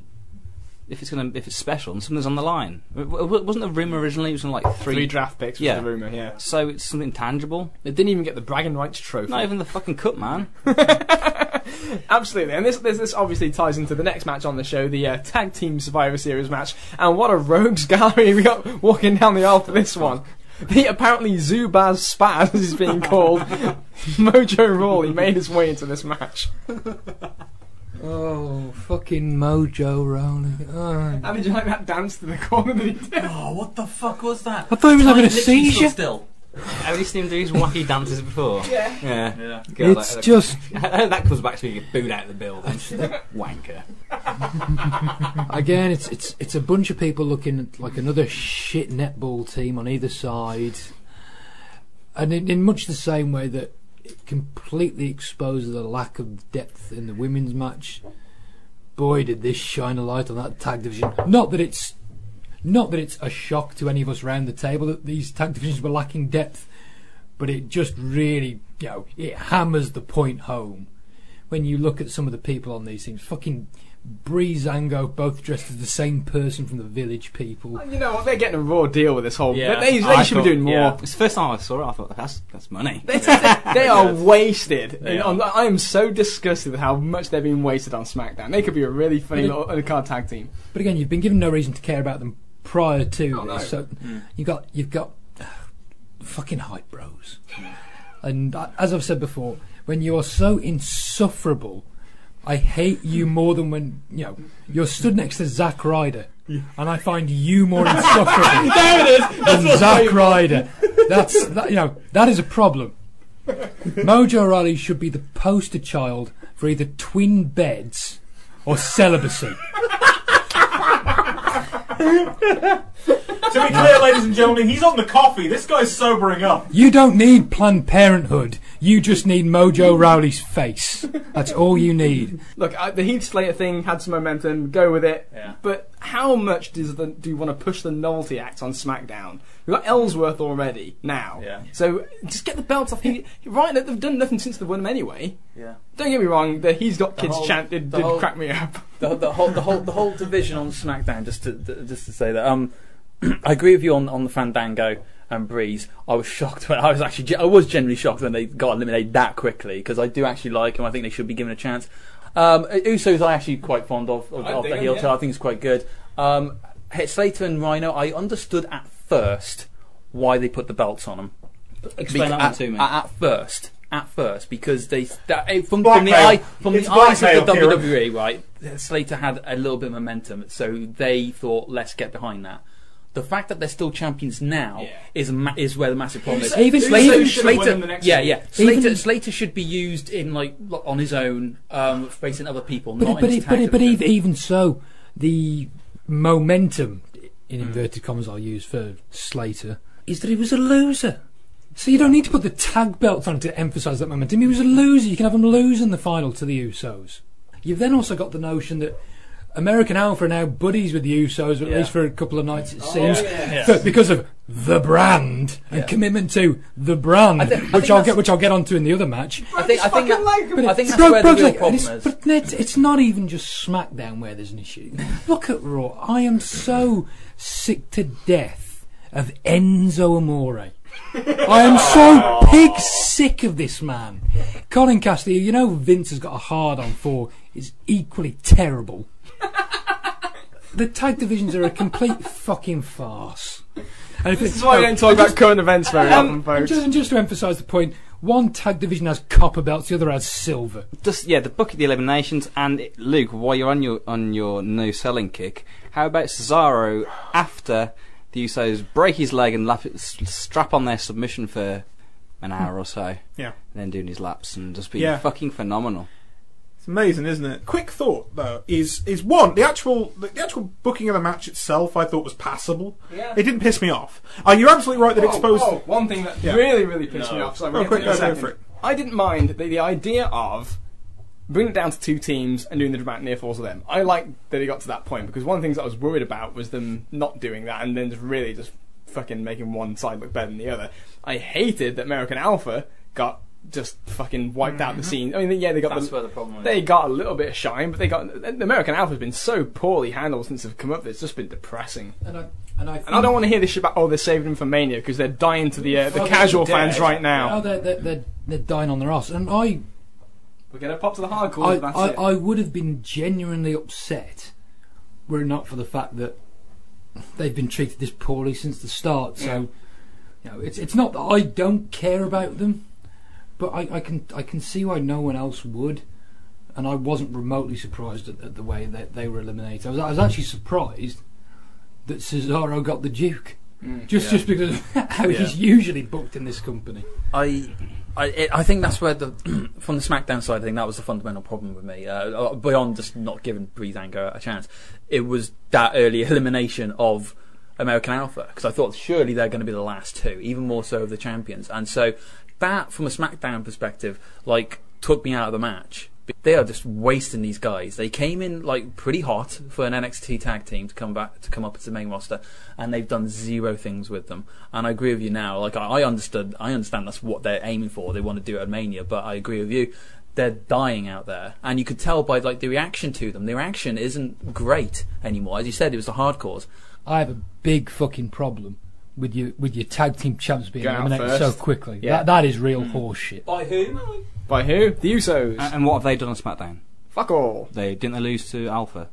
If it's gonna, if it's special and something's on the line, wasn't the rumor originally? It was on like three. Three draft picks was Yeah. the rumor. Yeah, So it's something tangible. they didn't even get the bragging rights trophy. Not even the fucking cup, man. Absolutely, and this, this this obviously ties into the next match on the show, the uh, tag team Survivor Series match. And what a rogues gallery we got walking down the aisle for this one. The apparently Zubaz Spaz is being called Mojo Rawley made his way into this match. Oh, fucking Mojo Rawley! Oh. How did you like that dance to the corner that he did? Oh, what the fuck was that? I thought he was having a seizure. Still. Have you seen him do his wacky dances before? Yeah. Yeah. Yeah. God, It's that- just that comes back to being booed out of the building. Wanker. Again, it's it's it's a bunch of people looking at like another shit netball team on either side, and in, in much the same way that it completely exposes the lack of depth in the women's match. Boy, did this shine a light on that tag division. Not that it's not that it's a shock to any of us round the table that these tag divisions were lacking depth, but it just really, you know, it hammers the point home when you look at some of the people on these things. Fucking Breezango both dressed as the same person from the Village People. You know what? They're getting a raw deal with this whole. Yeah. They, they, I should be doing more. yeah. It's the first time I saw it. I thought that's that's money. They, they are wasted. They are. I am so disgusted with how much they're being wasted on SmackDown. They could be a really funny But little undercard tag team. But again, you've been given no reason to care about them prior to Oh, no. this. So Mm. you got you've got uh, fucking hype bros, and uh, as I've said before, when you're so insufferable, I hate you more than when you know you're stood next to Zack Ryder, and I find you more insufferable there it is. than Zack Ryder. That's that, you know that is a problem. Mojo Rawley should be the poster child for either twin beds or celibacy. To be clear, ladies and gentlemen, he's on the coffee. This guy's sobering up. You don't need Planned Parenthood. You just need Mojo Rawley's face. That's all you need. Look, I, the Heath Slater thing had some momentum. Go with it. Yeah. But how much does the, do you want to push the novelty act on SmackDown? We've got Ellsworth already now. Yeah. So just get the belts off. He, right, they've done nothing since they've won them anyway. Yeah. Don't get me wrong. The He's Got The Kids whole- chant did, did whole- crack me up. the, the whole the whole the whole division on SmackDown. Just to th- just to say that, um, I agree with you on, on the Fandango and Breeze. I was shocked when I was actually I was genuinely shocked when they got eliminated that quickly because I do actually like them. I think they should be given a chance. Um, Usos I actually quite fond of of, I of dig the 'em, heel yeah. turn. I think it's quite good. Um, Slater and Rhino, I understood at first why they put the belts on them. Explain that at, to me. At, at first, at first, because they that, from, from the eye from It's the eyes of the blackmail, Kieran. WWE, right? Slater had a little bit of momentum, so they thought, let's get behind that. The fact that they're still champions now Yeah. is ma- is where the massive problem is. Even- Slater, even- should have Slater, the next yeah, yeah. Slater, Even- Slater should be used in like on his own, um, facing other people, But, not but, in it, his but, tag it, but even, even so, the momentum, in inverted commas, I'll use for Slater, is that he was a loser. So you don't need to put the tag belts on to emphasise that momentum. He was a loser. You can have him lose in the final to the Usos. You've then also got the notion that American Alpha are now buddies with the Usos, at Yeah. least for a couple of nights it seems, oh, Yeah. for- because of the brand and Yeah. commitment to the brand, I thi- I which I'll get, which I'll get onto in the other match. I think I think that, But I think that's Bro- where Brogues the real like- problem it's, is. But it's, it's not even just SmackDown where there's an issue. Look at Raw. I am so sick to death of Enzo Amore. I am so pig sick of this man. Colin Cassady, you know Vince has got a hard on for, is equally terrible. The tag divisions are a complete fucking farce. And if This it- is why we no, don't talk about current events very often, um, and folks. just, and just to emphasise the point, one tag division has copper belts, the other has silver. Just yeah, the book of the eliminations and it- Luke, while you're on your on your no selling kick, how about Cesaro after the Usos break his leg and lap, s- strap on their submission for an hour or so, Yeah. and then doing his laps and just being Yeah. fucking phenomenal. It's amazing, isn't it? Quick thought though is is one the actual the, the actual booking of the match itself I thought was passable. Yeah. It didn't piss me off. Uh, you're absolutely right that Oh, exposed. oh, one thing that Yeah. really, really pissed me No. off. So I'm Oh, gonna quick, get to it in a go, go second. for it. I didn't mind the, the idea of bringing it down to two teams and doing the dramatic near falls of them. I liked that it got to that point because one of the things I was worried about was them not doing that and then just really just fucking making one side look better than the other. I hated that American Alpha got just fucking wiped out the scene. I mean, yeah, they got That's the, where the problem is. they got a little bit of shine, but they got the American Alpha's been so poorly handled since they've come up. It's just been depressing. And I, and I, And I don't want to hear this shit about oh they're saving them for Mania because they're dying to the uh, the Oh, casual they're fans right now. Oh, they're, they're, they're, they're dying on their ass. And I, We're gonna pop to the hardcore. I, that's I, it. I would have been genuinely upset were it not for the fact that they've been treated this poorly since the start. So, you know, it's it's not that I don't care about them, but I, I can I can see why no one else would. And I wasn't remotely surprised at, at the way that they were eliminated. I was, I was actually surprised that Cesaro got the Duke, Mm. just Yeah. just because of how Yeah. he's usually booked in this company. I, I, it, I think that's where the from the SmackDown side, I think that was the fundamental problem with me. Uh, beyond just not giving Breezango a chance, it was that early elimination of American Alpha because I thought surely they're going to be the last two, even more so of the champions, and so that from a SmackDown perspective, like took me out of the match. They are just wasting these guys. They came in like pretty hot for an NXT tag team to come back to come up to the main roster, and they've done zero things with them. And I agree with you now. Like I, I understood, I understand that's what they're aiming for. They want to do it at Mania, but I agree with you. they're dying out there, and you could tell by like the reaction to them. The reaction isn't great anymore. As you said, it was the hardcores. I have a big fucking problem with you with your tag team champs being Going out eliminated so first. quickly. Yeah. That, that is real horse shit. By whom? By who? The Usos. And, and what have they done on SmackDown? Fuck all. They didn't they lose to Alpha?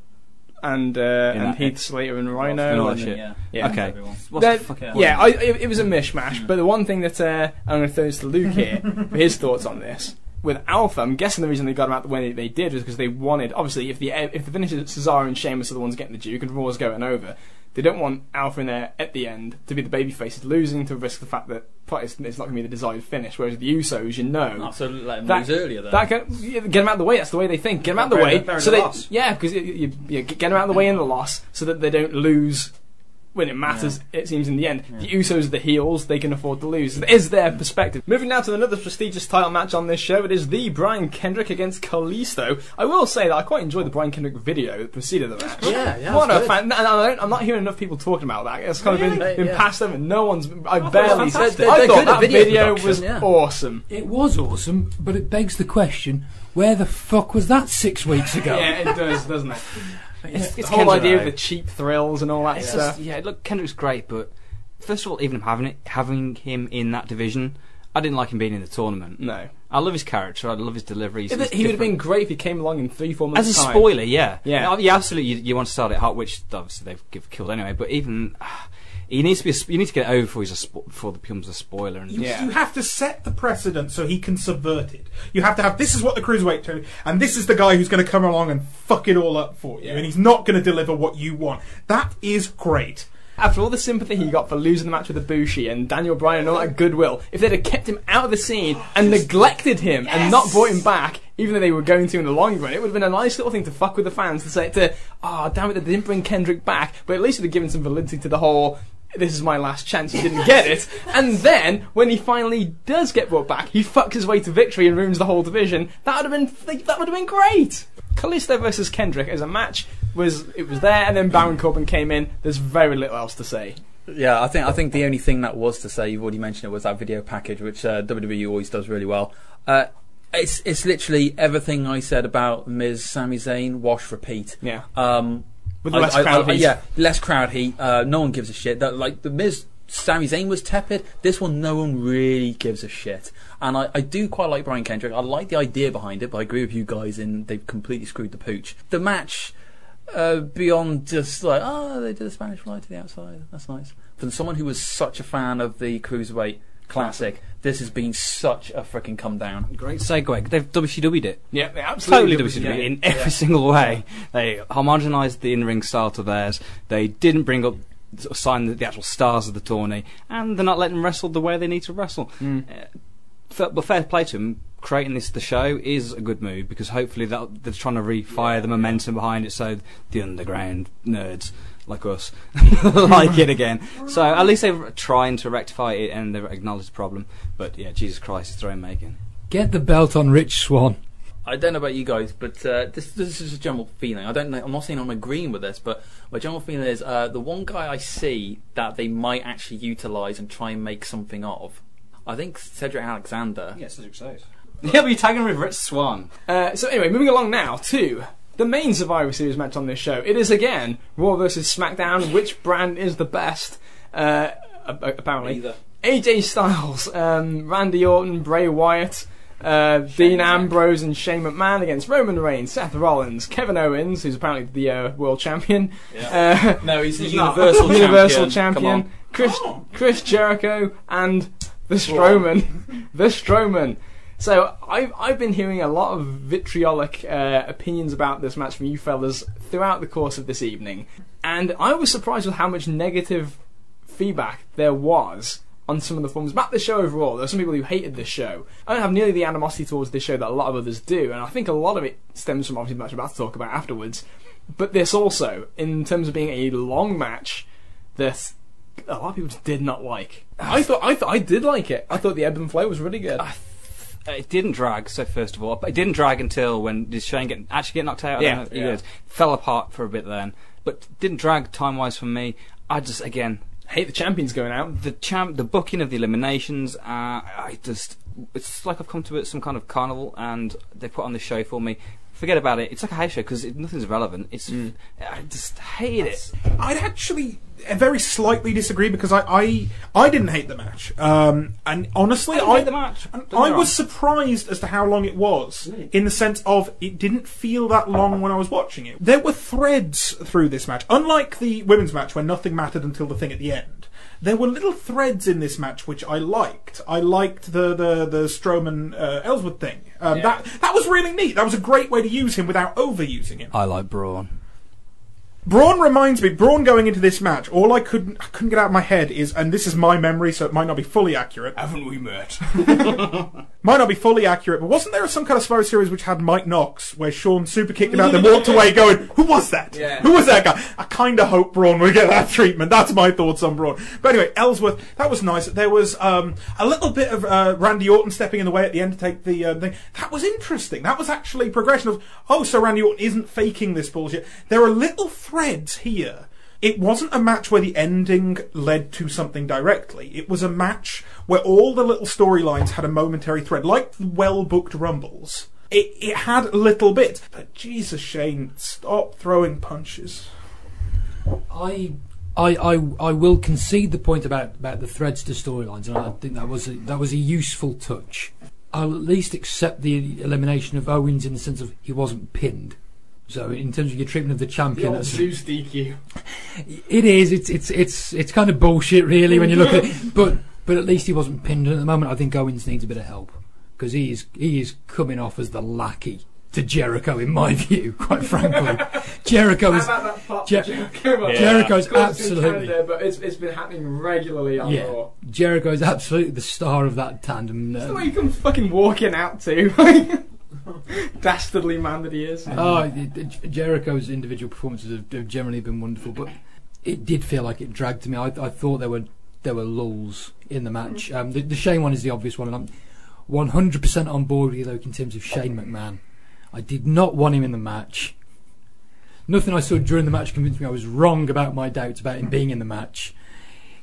And uh, and that- Heath Slater and Rhino. and Rhino. all and- that shit. Yeah. Yeah. Okay. Everyone. What's That- the fucking yeah. I, it, it was a mishmash. But the one thing that uh, I'm going to throw this to Luke here for his thoughts on this. With Alpha, I'm guessing the reason they got him out the way they did was because they wanted, obviously, if the if the finish is Cesaro and Sheamus are the ones getting the Duke and Raw's going over, they don't want Alpha in there at the end to be the baby faces losing to risk the fact that it's, it's not going to be the desired finish. Whereas the Usos, you know, Oh, so let him That- lose earlier then. that get, yeah, get them out of the way. That's the way they think. Get them out of the way. in- they're in so the they, loss. yeah, because you, you, you get them out of the way in the loss, so that they don't lose when it matters. It seems in the end, the Usos are the heels. They can afford to lose. It is their perspective. Moving now to another prestigious title match on this show. It is the Brian Kendrick against Kalisto. I will say that I quite enjoyed the Brian Kendrick video that preceded the match. Yeah, yeah, What a good. fan! And I don't, I'm not hearing enough people talking about that. It's kind of been, Really? been Yeah. passed over. No one's. I it barely. was fantastic. They're- I they're thought that video video was yeah. awesome. It was awesome, but it begs the question: Where the fuck was that six weeks ago? Yeah, it does, doesn't it? It's, the whole Kendrick, idea of the cheap thrills and all that It's stuff. just, yeah, look, Kendrick's great, but first of all, even having it, having him in that division, I didn't like him being in the tournament. No, I love his character. I love his delivery. He would have been great if he came along in three, four months. as a time. spoiler. Yeah, Yeah. yeah, absolutely. You, you want to start it hot, which obviously they've killed anyway. But even ah, he needs to be. A, you need to get it over before he's a spo- before it becomes a spoiler. And You, Yeah. you have to set the precedent so he can subvert it. You have to have this is what the cruiserweight do, and this is the guy who's going to come along and fuck it all up for you, and he's not going to deliver what you want. That is great. After all the sympathy he got for losing the match with Ibushi and Daniel Bryan and all that goodwill, if they'd have kept him out of the scene and neglected him and not brought him back, even though they were going to in the long run, it would have been a nice little thing to fuck with the fans to say to, oh damn it, they didn't bring Kendrick back, but at least it would have given some validity to the whole. This is my last chance. he didn't get it, and then when he finally does get brought back, he fucks his way to victory and ruins the whole division. That would have been that would have been great. Kalisto versus Kendrick as a match was it was there, and then Baron Corbin came in. There's very little else to say. Yeah, I think I think the only thing that was to say, you've already mentioned it, was that video package, which uh, WWE always does really well. Uh, it's it's literally everything I said about Miz, Sami Zayn, wash, repeat. Yeah. Um, With I- less I- crowd I- heat. Yeah, less crowd heat. Uh, no one gives a shit. That like the Miz, Sami Zayn was tepid. This one, no one really gives a shit. And I, I do quite like Brian Kendrick. I like the idea behind it, but I agree with you guys in they've completely screwed the pooch. The match, uh, beyond just like oh they did a Spanish fly to the outside. That's nice. For someone who was such a fan of the cruiserweight classic, this has been such a freaking come down. Great segue. They've WCW'd it. Yeah, they absolutely Totally did. WCW Yeah. in every single way. They homogenised the in-ring style to theirs. They didn't bring up, sort of sign the, the actual stars of the tourney, and they're not letting them wrestle the way they need to wrestle. Mm. Uh, fair, but fair play to them. Creating this the show is a good move because hopefully they're trying to refire the momentum behind it, so the underground nerds like us like it again. So at least they're trying to rectify it and they've acknowledged the problem. But yeah, Jesus Christ, it's throne making. Get the belt on Rich Swann. I don't know about you guys, but uh, this this is a general feeling. I don't know. I'm not saying I'm agreeing with this, but my general feeling is uh, the one guy I see that they might actually utilise and try and make something of. I think Cedric Alexander. Yeah, Cedric says. Yeah, but you're tagging with Rich Swann. Uh, so anyway, moving along now to the main Survivor Series match on this show. It is again Raw versus SmackDown. Which brand is the best? Uh, a- a- apparently, Either. AJ Styles, um, Randy Orton, Bray Wyatt. Uh, Dean Ambrose and Shane McMahon against Roman Reigns, Seth Rollins, Kevin Owens, who's apparently the uh, world champion, uh, No, he's the Universal champion. Universal Come champion, on. Chris Chris Jericho, and the Strowman, the Strowman. So I've I've been hearing a lot of vitriolic uh, opinions about this match from you fellas throughout the course of this evening, and I was surprised with how much negative feedback there was on some of the forms about the show overall. There are some people who hated this show. I don't have nearly the animosity towards this show that a lot of others do, and I think a lot of it stems from obviously the match I'm about to talk about afterwards. But this also, in terms of being a long match, that a lot of people just did not like. I thought I thought I did like it. I thought the ebb and flow was really good. Uh, It didn't drag. So first of all, it didn't drag until when did Shane get actually get knocked out? Yeah, don't know. He yeah. did. Fell apart for a bit then, but didn't drag time wise for me. I just again hate the champions going out. the champ, the booking of the eliminations. Uh, I just it's like I've come to some kind of carnival and they put on this show for me. Forget about it. It's like a house show because nothing's relevant. It's I just hate it. I'd actually uh, very slightly disagree because I I, I didn't hate the match. Um, and honestly, I didn't hate the match. and I was surprised as to how long it was, in the sense of it didn't feel that long when I was watching it. There were threads through this match, unlike the women's match where nothing mattered until the thing at the end. There were little threads in this match which I liked. I liked the the the Strowman uh, Ellsworth thing. Um, That that was really neat. That was a great way to use him without overusing him. I like Braun. Braun reminds me. Braun going into this match, all I couldn't I couldn't get out of my head is, and this is my memory, so it might not be fully accurate. Haven't we met? Might not be fully accurate, but wasn't there some kind of Survivor Series which had Mike Knox, where Shawn super kicked him out, and walked away, going, "Who was that? Yeah. Who was that guy?" I kind of hope Braun would get that treatment. That's my thoughts on Braun. But anyway, Ellsworth, that was nice. There was um, a little bit of uh, Randy Orton stepping in the way at the end to take the uh, thing. That was interesting. That was actually progression of, oh, so Randy Orton isn't faking this bullshit. There are little threads here. It wasn't a match where the ending led to something directly. It was a match where all the little storylines had a momentary thread, like the well-booked rumbles. It, it had little bits, but Jesus, Shane, stop throwing punches. I, I, I, I will concede the point about, about the threads to storylines, and I think that was a, that was a useful touch. I'll at least accept the elimination of Owens in the sense of he wasn't pinned. So in terms of your treatment of the champion, that's- Zeus DQ. it is. It's it's it's it's kind of bullshit, really, when you look at it. But but at least he wasn't pinned. At the moment, I think Owens needs a bit of help because he is he is coming off as the lackey to Jericho, in my view. Quite frankly, Jericho is about Jer- Jericho? Yeah. Jericho's it's absolutely- Canada, but it's, it's been happening regularly on Yeah, Raw. Jericho is absolutely the star of that tandem. That's the Um, way he comes fucking walking out to. Dastardly man that he is. Ah, oh, it- it- Jericho's individual performances have, generally been wonderful, but it did feel like it dragged to me. I, I thought there were there were lulls in the match. Mm. Um, the, the Shane one is the obvious one, and I'm 100% on board with you, Luke, in terms of Shane McMahon. I did not want him in the match. Nothing I saw during the match convinced me I was wrong about my doubts about him mm. being in the match.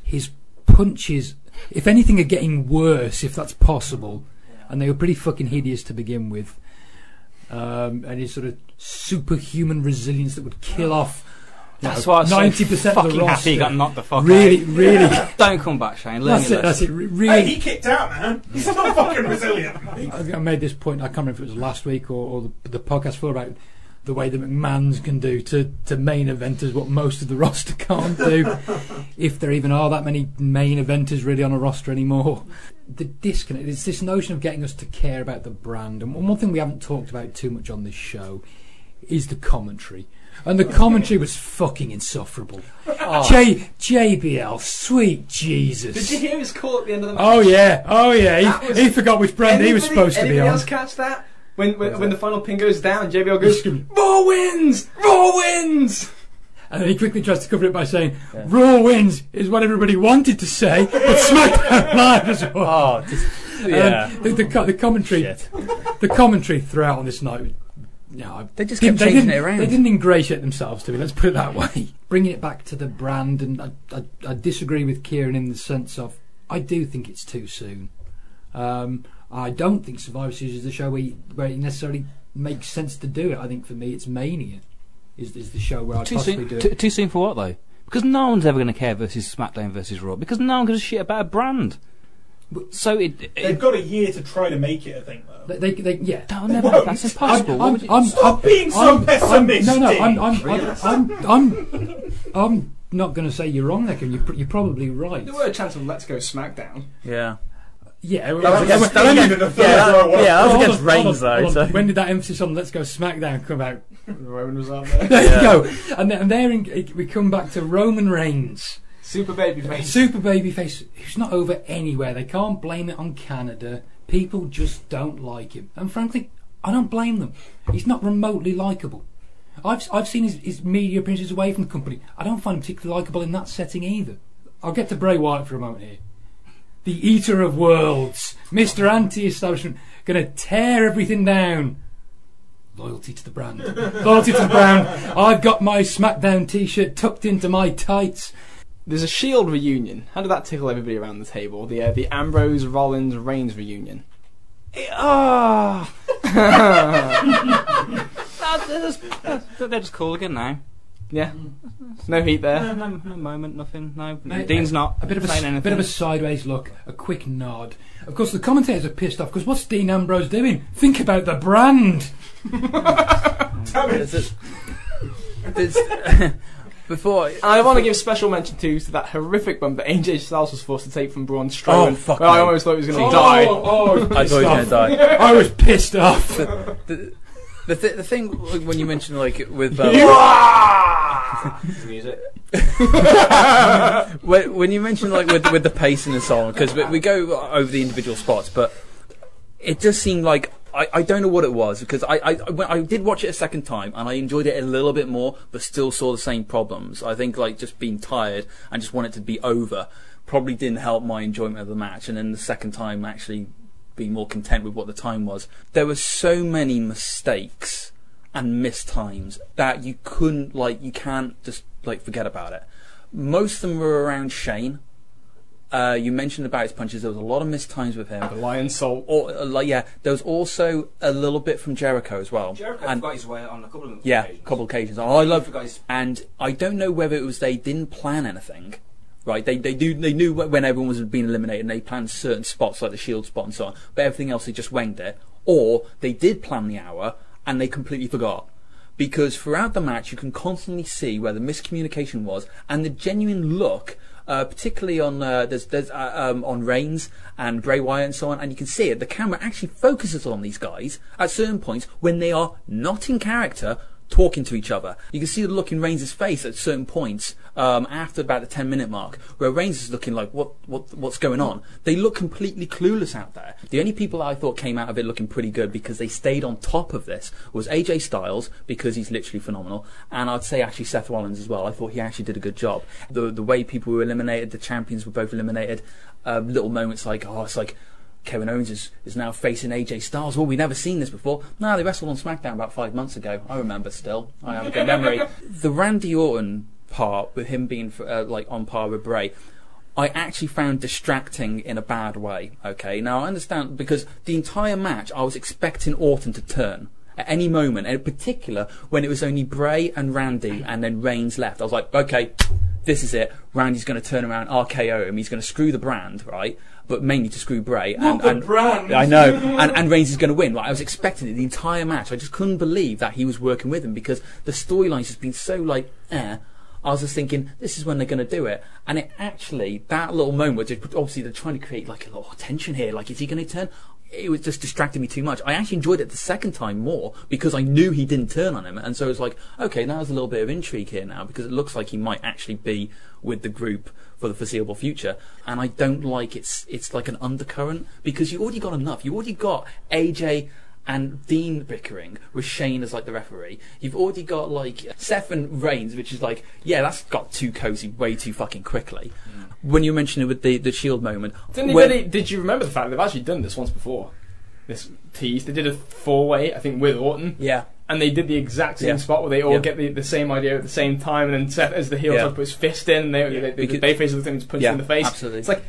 His punches, if anything, are getting worse, if that's possible, and they were pretty fucking hideous to begin with um, and his sort of superhuman resilience that would kill off. That's know, why I'm so 90% of the roster. happy he got knocked the fuck really, out. really. Don't come back, Shane. Learn that's your it. That's it. re- Hey, Really. he kicked out, man. He's not fucking resilient. I I made this point. I can't remember if it was last week or, or the, the podcast before about the way the McMahons can do to, to main eventers what most of the roster can't do, if there even are that many main eventers really on a roster anymore. The disconnect is this notion of getting us to care about the brand, and one thing we haven't talked about too much on this show is the commentary. And the commentary was fucking insufferable. Oh. J JBL, sweet Jesus. Did you hear his call at the end of the oh, match? Oh yeah, oh yeah. He, was- he forgot which brand he was supposed to be on. anybody else catch that? When when, when the final pin goes down, JBL goes, Raw wins! Raw wins! And then he quickly tries to cover it by saying, "Raw wins" is what everybody wanted to say, but SmackDown live as well. Oh, just, Um, yeah. the, the, co- the commentary, Shit. the commentary throughout on this night. No, They just didn't- kept changing didn't, it around. They didn't ingratiate themselves to me. Let's put it that way. Bringing it back to the brand, and I, I, I disagree with Kieran in the sense of I do think it's too soon. Um, I don't think Survivor Series is the show where, you, where it necessarily makes sense to do it. I think for me, it's Mania is, is the show where I'd Too possibly soon, do it. too, too soon for what though? Because no one's ever going to care versus SmackDown versus Raw. Because no one gives a shit about a brand. So it, it They've got a year to try to make it I think though. They, they, they, yeah. that'll never. That's impossible. I'm, would you- I'm, Stop I'm- being so I'm- I'm- pessimistic. no, no, I'm, I'm, I'm, I'm, I'm, I'm not going to say you're wrong, Nick, and you're, you're probably right. There were a chance of Let's Go SmackDown. yeah. Yeah, That was against, That that was was against, yeah, that, yeah, that was against Reigns though. So. When did that emphasis on Let's Go SmackDown come out? Roman was out there. There Yeah. you go. And, then, and there in, we come back to Roman Reigns, Super babyface. super babyface, who's not over anywhere. They can't blame it on Canada. People just don't like him, and frankly, I don't blame them. He's not remotely likable. I've I've seen his, his media appearances away from the company. I don't find him particularly likable in that setting either. I'll get to Bray Wyatt for a moment here. The Eater of Worlds, Mr. Anti-Establishment, going to tear everything down. Loyalty to the brand. Loyalty to the brand. I've got my SmackDown T-shirt tucked into my tights. There's a Shield reunion. How did that tickle everybody around the table? The uh, the Ambrose Rollins Reigns reunion. Oh. they're, just, they're just cool again now. Yeah. No heat there. No, no, no moment, nothing. No, Mate, Dean's not A bit of a, saying s- anything. bit of a sideways look, a quick nod. Of course, the commentators are pissed off because what's Dean Ambrose doing? Think about the brand. There's a- there's- before I want to give special mention too to that horrific bump that AJ Styles was forced to take from Braun Strowman. Oh, fuck Well, I me. almost thought he was going to oh, die. Oh, I thought he was going to die. I was pissed off. The, the, th- the thing when you mentioned like with um, music. when, when you mentioned like with with the pacing and so on, because we, we go over the individual spots, but it just seemed like I, I don't know what it was because I, I when I did watch it a second time and I enjoyed it a little bit more, but still saw the same problems. I think like just being tired and just wanted to be over probably didn't help my enjoyment of the match. And then the second time actually being more content with what the time was. There were so many mistakes and missed times that you couldn't like you can't just like forget about it. Most of them were around Shane. Uh, you mentioned about his punches. There was a lot of missed times with him. The Lionsault. Or uh, like yeah, there was also a little bit from Jericho as well. Jericho and forgot his way on a couple of them yeah, occasions. couple of occasions. Oh, I love forgot his- and I don't know whether it was they didn't plan anything. Right, they they do they knew when everyone was being eliminated, and they planned certain spots like the shield spot and so on. But everything else they just winged it, or they did plan the hour and they completely forgot. Because throughout the match, you can constantly see where the miscommunication was and the genuine look, uh, particularly on uh, there's there's uh, um, on Reigns and Bray Wyatt and so on, and you can see it. The camera actually focuses on these guys at certain points when they are not in character, talking to each other. You can see the look in Reigns' face at certain points um, after about the 10 minute mark, where Reigns is looking like, what, what, what's going on? They look completely clueless out there. The only people I thought came out of it looking pretty good because they stayed on top of this was AJ Styles, because he's literally phenomenal, and I'd say actually Seth Rollins as well. I thought he actually did a good job. The, the way people were eliminated, the champions were both eliminated, um, little moments like, oh, it's like, Kevin Owens is, is now facing AJ Styles. Well, we never seen this before. No, they wrestled on SmackDown about five months ago. I remember still. I have a good memory. the Randy Orton part, with him being uh, like on par with Bray, I actually found distracting in a bad way. Okay, now I understand because the entire match I was expecting Orton to turn at any moment, and in particular when it was only Bray and Randy, and then Reigns left. I was like, okay, this is it. Randy's going to turn around, RKO him. He's going to screw the brand, right? But mainly to screw Bray. and, the and brand. I know, and, and Reigns is going to win. Like, I was expecting it the entire match. I just couldn't believe that he was working with him because the storyline's just been so like, eh. I was just thinking, this is when they're going to do it. And it actually, that little moment, it- obviously they're trying to create like a lot of tension here. Like, is he going to turn? It was just distracting me too much. I actually enjoyed it the second time more because I knew he didn't turn on him. And so it was like, okay, now there's a little bit of intrigue here now because it looks like he might actually be with the group for the foreseeable future. And I don't like it's, it's like an undercurrent because you already got enough. You already got AJ and Dean bickering with Shane as like the referee. You've already got like Seth and Reigns, which is like, yeah, that's got too cozy way too fucking quickly. Mm. When you mentioned it with the, the Shield moment, Didn't when- really, did you remember the fact they've actually done this once before? This tease. They did a four way, I think, with Orton. yeah, And they did the exact same Yeah. spot where they all Yeah. get the, the same idea at the same time, and then Seth, as the heel, Yeah. tried put his fist in, and they, Yeah. they, they, Because- the Bayface him and punched Yeah, in the face. absolutely. It's like,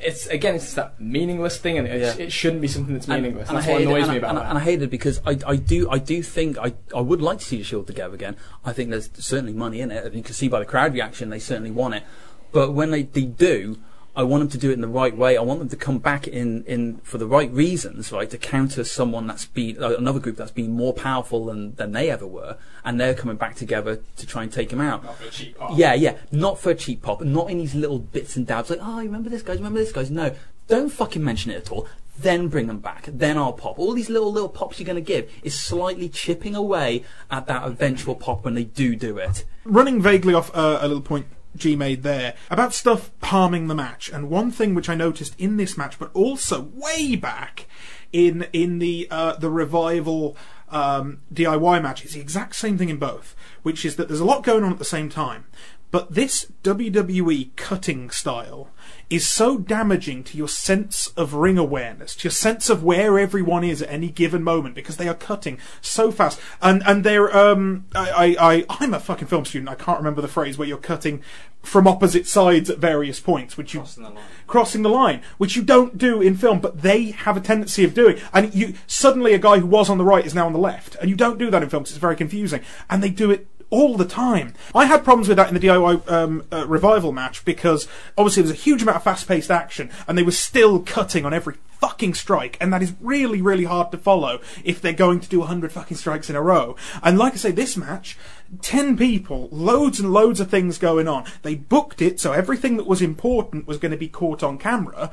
it's again, it's that meaningless thing, and Yeah. it shouldn't be something that's meaningless. and that's what annoys and me about and, that. And I hate it because I, I do I do think I, I would like to see the Shield together again. I think there's certainly money in it. and You can see by the crowd reaction they certainly want it. But when they, they do, I want them to do it in the right way. I want them to come back in, in for the right reasons, right, to counter someone that's been uh, another group that's been more powerful than, than they ever were, and they're coming back together to try and take him out. Not for a cheap pop. Yeah, yeah. Not for a cheap pop, not in these little bits and dabs like, oh, you remember this guys, remember this guys. No, don't fucking mention it at all. Then bring them back. Then I'll pop. All these little little pops you're going to give is slightly chipping away at that eventual pop when they do do it. running vaguely off uh, a little point G made there about stuff harming the match, and one thing which I noticed in this match, but also way back in in the uh, the revival um, DIY match, is the exact same thing in both, which is that there's a lot going on at the same time. but this WWE cutting style is so damaging to your sense of ring awareness, to your sense of where everyone is at any given moment, because they are cutting so fast. And and they're um I I, I I'm a fucking film student. I can't remember the phrase where you're cutting from opposite sides at various points, which you Crossing the line. crossing the line, which you don't do in film, but they have a tendency of doing. And you suddenly a guy who was on the right is now on the left, and you don't do that in film because it's very confusing. And they do it all the time. I had problems with that in the DIY um, uh, revival match because obviously there was a huge amount of fast-paced action, and they were still cutting on every fucking strike, and that is really, really hard to follow if they're going to do a hundred fucking strikes in a row. And like I say, this match, ten people, loads and loads of things going on. They booked it so everything that was important was going to be caught on camera.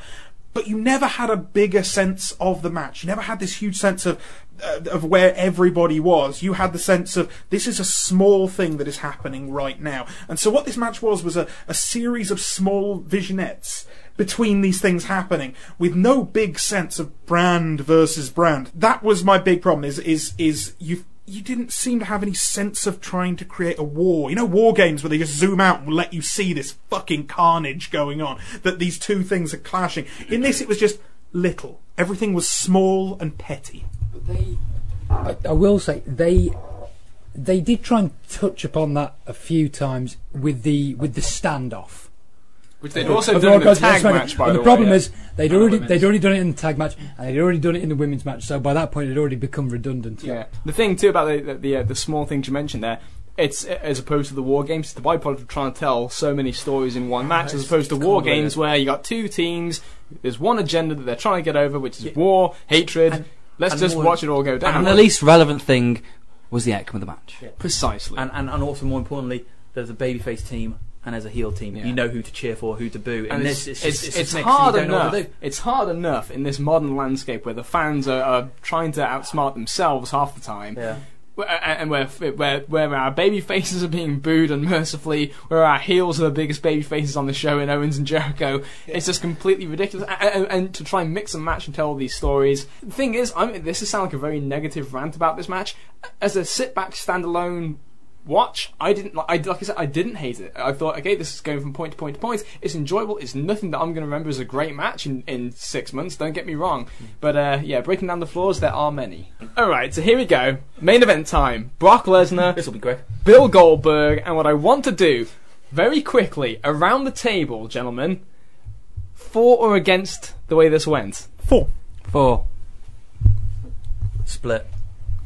But you never had a bigger sense of the match. You never had this huge sense of uh, of where everybody was. You had the sense of this is a small thing that is happening right now. And so what this match was was a, a series of small vignettes between these things happening with no big sense of brand versus brand. That was my big problem is is is you you didn't seem to have any sense of trying to create a war. You know, war games where they just zoom out and let you see this fucking carnage going on, that these two things are clashing. In this, it was just little. Everything was small and petty. But they, I, I will say they they did try and touch upon that a few times with the with the standoff. Which they'd also done in the tag match, by But the, the problem way. is they'd And already women's. they'd already done it in the tag match and they'd already done it in the women's match. So by that point, it'd already become redundant. Yeah. The thing too about the the, the, uh, the small things you mentioned there, it's uh, as opposed to the war games, it's the byproduct of trying to tell so many stories in one match, as opposed to war games where you got two teams. There's one agenda that they're trying to get over, which is war, hatred. And- Let's and just more- watch it all go down. And the least relevant thing was the outcome of the match. Precisely. And, and and also more importantly, there's a babyface team and as a heel team. Yeah. You know who to cheer for, who to boo. And In it's, this, it's, it's, just- it's, hard you don't know what enough. It's hard enough in this modern landscape where the fans are, are trying to outsmart themselves half the time. Yeah. And where where where our baby faces are being booed unmercifully, where our heels are the biggest baby faces on the show in Owens and Jericho, it's just completely ridiculous. And, and, and to try and mix and match and tell all these stories. The thing is, I mean, this is sound like a very negative rant about this match. As a sit back standalone watch, I didn't like. I, like I said, I didn't hate it. I thought, okay, this is going from point to point to point. It's enjoyable. It's nothing that I'm going to remember as a great match in, in six months. Don't get me wrong. But uh, yeah, breaking down the flaws, there are many. All right, so here we go. Main event time. Brock Lesnar, This will be quick. Bill Goldberg, and what I want to do very quickly around the table, gentlemen, for or against the way this went. Four. Four. Split.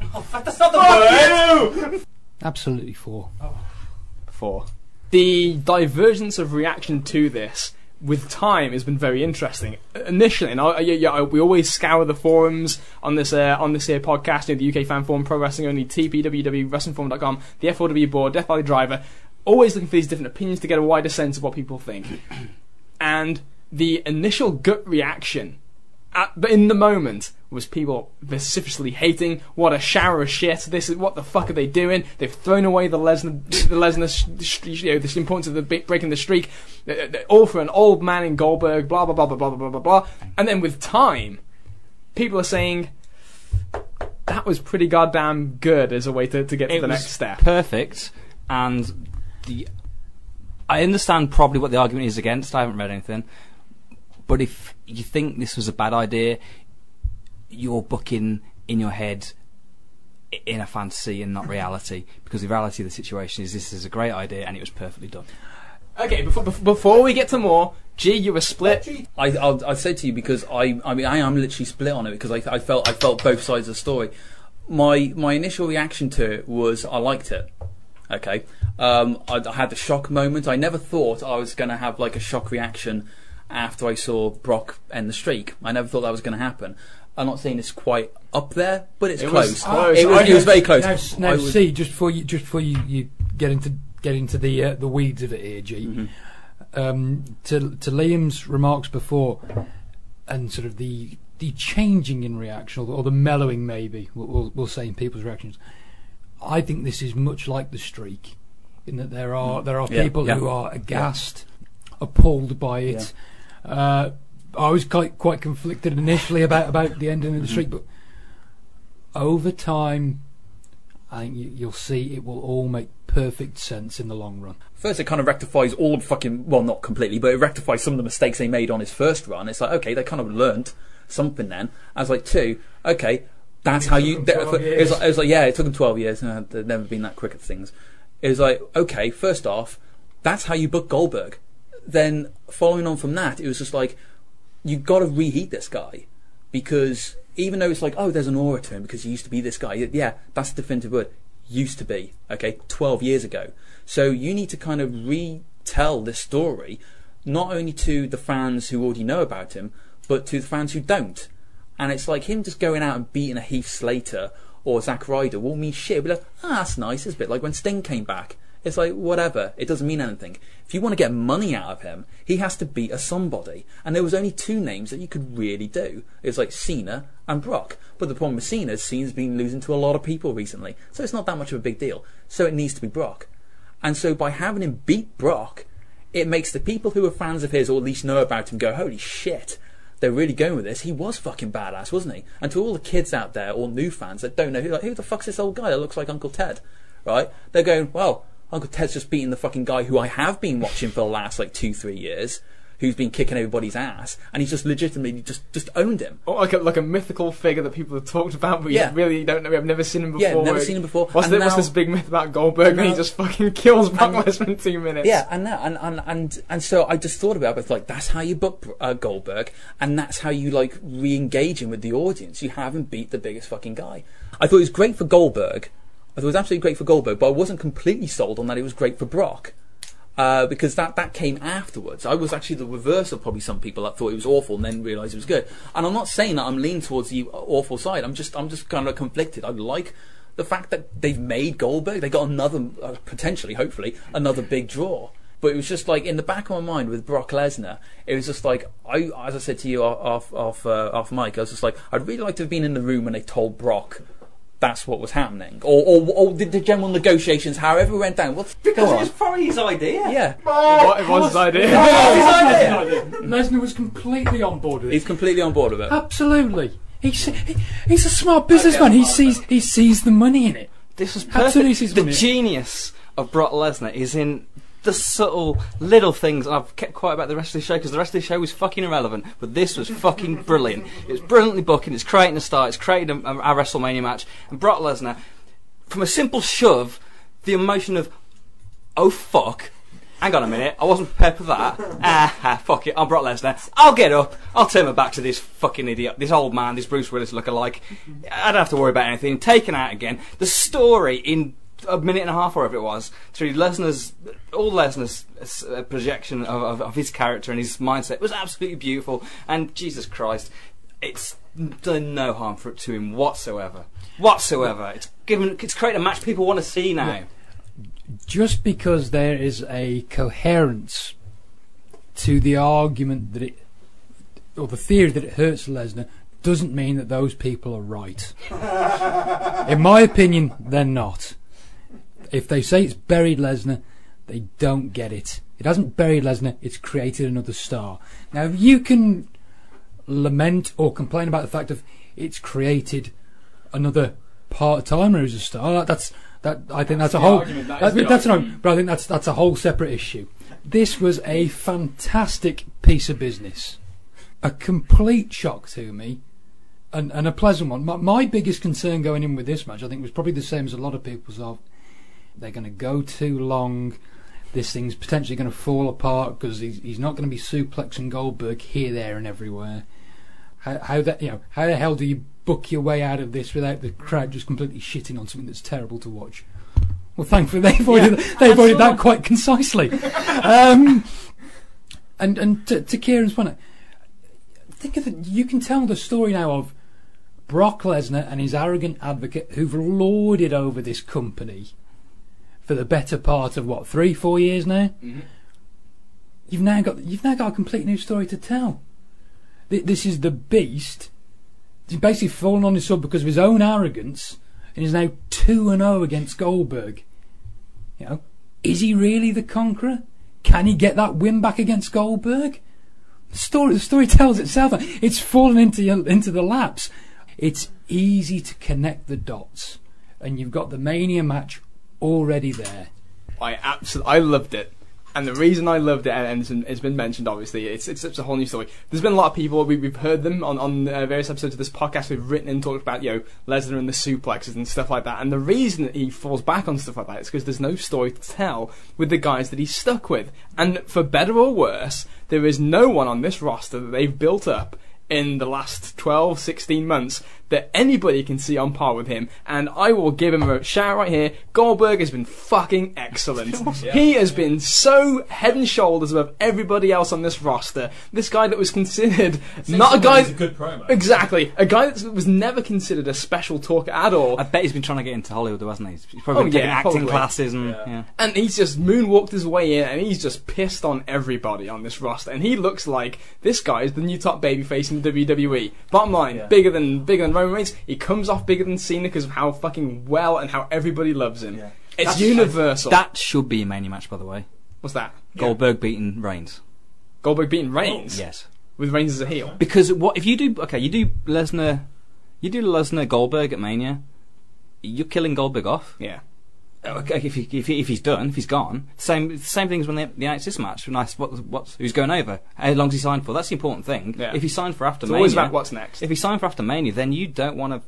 Absolutely four. four. The divergence of reaction to this with time has been very interesting. Initially, and I, yeah, yeah, we always scour the forums on this uh, on this here podcast, you know, the UK Fan Forum, Pro Wrestling Only, TPWW, WrestlingForum.com, the F4W board, Death Valley Driver, always looking for these different opinions to get a wider sense of what people think. and the initial gut reaction at, but in the moment was people vociferously hating what a shower of shit this is what the fuck are they doing they've thrown away the Lesnar the Lesnar you know the importance of the breaking the streak all for an old man in Goldberg blah blah blah blah blah blah blah blah and then with time people are saying that was pretty goddamn good as a way to, to get to It the next step Perfect. And the I understand probably what the argument is against. I haven't read anything. But if you think this was a bad idea, you're booking in your head in a fantasy and not reality. Because the reality of the situation is this is a great idea and it was perfectly done. okay before, before before we get to more G you were split I, I'll, I said to you because I, I mean, I am literally split on it because I, I felt, I felt both sides of the story. My, my initial reaction to it was I liked it. Okay, um, I, I had the shock moment. I never thought I was going to have like a shock reaction after I saw Brock end the streak. I never thought that was going to happen. I'm not saying it's quite up there, but it's It was close. close. It was, it was very close. Now, now I was- see, just before you just before you, you get into get into the uh, the weeds of it here, G. Mm-hmm. Um, to to Liam's remarks before, and sort of the the changing in reaction or the, or the mellowing, maybe we'll, we'll, we'll say in people's reactions. I think this is much like the streak, in that there are there are Yeah, people yeah. who are aghast, appalled by it. Uh, I was quite quite conflicted initially about about the ending of the streak, but over time, I think you, you'll see it will all make perfect sense in the long run. First, it kind of rectifies all the fucking well, not completely, but it rectifies some of the mistakes they made on his first run. It's like okay, they kind of learnt something then. I was like, two, okay, that's how you. 12 it, was like, it was like, yeah, it took them twelve years. Uh, they've never been that quick at things. It was like, okay, first off, that's how you book Goldberg. Then following on from that, it was just like, you've got to reheat this guy because even though it's like, oh, there's an aura to him because he used to be this guy. Yeah, that's the definitive word. Used to be. Okay, 12 years ago. So you need to kind of retell this story, not only to the fans who already know about him, but to the fans who don't. And it's like him just going out and beating a Heath Slater or Zack Ryder won't mean shit. Be like, ah, that's nice. It's a bit like when Sting came back. It's like, whatever. It doesn't mean anything. If you want to get money out of him, he has to beat a somebody. And there was only two names that you could really do. It was like Cena and Brock. But the problem with Cena is Cena's been losing to a lot of people recently. So it's not that much of a big deal. So it needs to be Brock. And so by having him beat Brock, it makes the people who are fans of his or at least know about him go, holy shit, they're really going with this. He was fucking badass, wasn't he? And to all the kids out there or new fans that don't know like, who the fuck's this old guy that looks like Uncle Ted, right? They're going, well, Uncle Ted's just beating the fucking guy who I have been watching for the last like two, three years, who's been kicking everybody's ass, and he's just legitimately just just owned him. Or like a, like a mythical figure that people have talked about, but Yeah. you really don't know. I've never seen him before. Yeah, never seen him before. What's, the, what's this big myth about Goldberg? And he just fucking kills Brock Lesnar in two minutes. Yeah, and that, and, and and and so I just thought about it. It's like that's how you book uh, Goldberg, and that's how you like re-engage him with the audience. You haven't beat the biggest fucking guy. I thought it was great for Goldberg. Thought it was absolutely great for Goldberg, but I wasn't completely sold on that it was great for Brock. Uh, because that, that came afterwards. I was actually the reverse of probably some people that thought it was awful and then realised it was good. And I'm not saying that I'm leaning towards the awful side. I'm just I'm just kind of conflicted. I like the fact that they've made Goldberg. They got another uh, potentially, hopefully, another big draw. But it was just like in the back of my mind with Brock Lesnar. It was just like I, as I said to you off off uh, off mic, I was just like I'd really like to have been in the room when they told Brock that's what was happening, or or, or the, the general negotiations, however it went down. What's Because it was probably his idea. yeah. What it was his idea. Lesnar was completely on board with it. He's completely on board with it. Absolutely. He's, he, he's a smart businessman. He sees he sees the money in it. This was Absolutely perfect. sees The money. genius of Brock Lesnar is in the subtle little things. And I've kept quiet about the rest of the show because the rest of the show was fucking irrelevant. But this was fucking brilliant. It's brilliantly booking. It's creating a start. It's creating a, a, a WrestleMania match. And Brock Lesnar, from a simple shove, the emotion of oh fuck. Hang on a minute, I wasn't prepared for that. Ah, ah, fuck it, I'm Brock Lesnar. I'll get up, I'll turn my back to this fucking idiot, this old man, this Bruce Willis lookalike. I don't have to worry about anything. Taken out again. The story in a minute and a half, or whatever it was, through Lesnar's, all Lesnar's uh, projection of, of, of his character and his mindset was absolutely beautiful. And Jesus Christ, it's done no harm for, to him whatsoever. Whatsoever. It's given, it's created a match people want to see now. Just because there is a coherence to the argument that it, or the theory that it hurts Lesnar, doesn't mean that those people are right. In my opinion, they're not. If they say it's buried Lesnar, they don't get it. It hasn't buried Lesnar, it's created another star. Now, if you can lament or complain about the fact of it's created another part timer who's a star, that's that. I think that's, a whole. argument, that that- that's an but I think that's that's a whole separate issue. This was a fantastic piece of business, a complete shock to me, and, and a pleasant one. My, my biggest concern going in with this match, I think, was probably the same as a lot of people's. Of they're going to go too long. This thing's potentially going to fall apart because he's, he's not going to be suplexing Goldberg here, there, and everywhere. How, how that you know? How the hell do you book your way out of this without the crowd just completely shitting on something that's terrible to watch? Well, thankfully they avoided they avoided that quite concisely. um, and and to, to Kieran's point, think of it. You can tell the story now of Brock Lesnar and his arrogant advocate who've lorded over this company for the better part of what three, four years now. Mm-hmm. You've now got you've now got a complete new story to tell. Th- This is the beast. He's basically fallen on his sword because of his own arrogance, and is now two and zero against Goldberg. You know, is he really the conqueror? Can he get that win back against Goldberg? The story, the story tells itself. It's fallen into your- into the laps. It's easy to connect the dots, and you've got the Mania match already there. I absolutely I loved it. And the reason I loved it, and it's been, mentioned, obviously, it's, it's a whole new story. There's been a lot of people we, we've heard them on on uh, various episodes of this podcast. We've written and talked about you know Lesnar and the suplexes and stuff like that. And the reason that he falls back on stuff like that is because there's no story to tell with the guys that he's stuck with. And for better or worse, there is no one on this roster that they've built up in the last 12, 16 months that anybody can see on par with him. And I will give him a shout right here. Goldberg has been fucking excellent. He has been so head and shoulders above everybody else on this roster. This guy that was considered not a guy. It's a good promo. Exactly. A guy that was never considered a special talker at all. I bet he's been trying to get into Hollywood, though, hasn't he? He's probably Oh, been taking yeah, acting probably. classes and Yeah. yeah. And he's just moonwalked his way in, and he's just pissed on everybody on this roster. And he looks like this guy is the new top babyface in the WWE. Bottom line, Yeah. bigger than bigger than Roman Reigns. He comes off bigger than Cena because of how fucking well and how everybody loves him. Yeah. It's That's- universal. That should be a mania match, by the way. What's that? Goldberg beating Reigns. Goldberg beating oh. Reigns Yes. with Reigns as a heel. Because what if you do? Okay, you do Lesnar, you do Lesnar Goldberg at Mania. You're killing Goldberg off. Yeah. Okay, if, he, if, he, if he's done, if he's gone, same same things when they, the NXT match. Nice. What, what's who's going over? How long's he signed for? That's the important thing. Yeah. If he signed for after It's Mania, always about what's next. if he signed for after Mania, then you don't want to.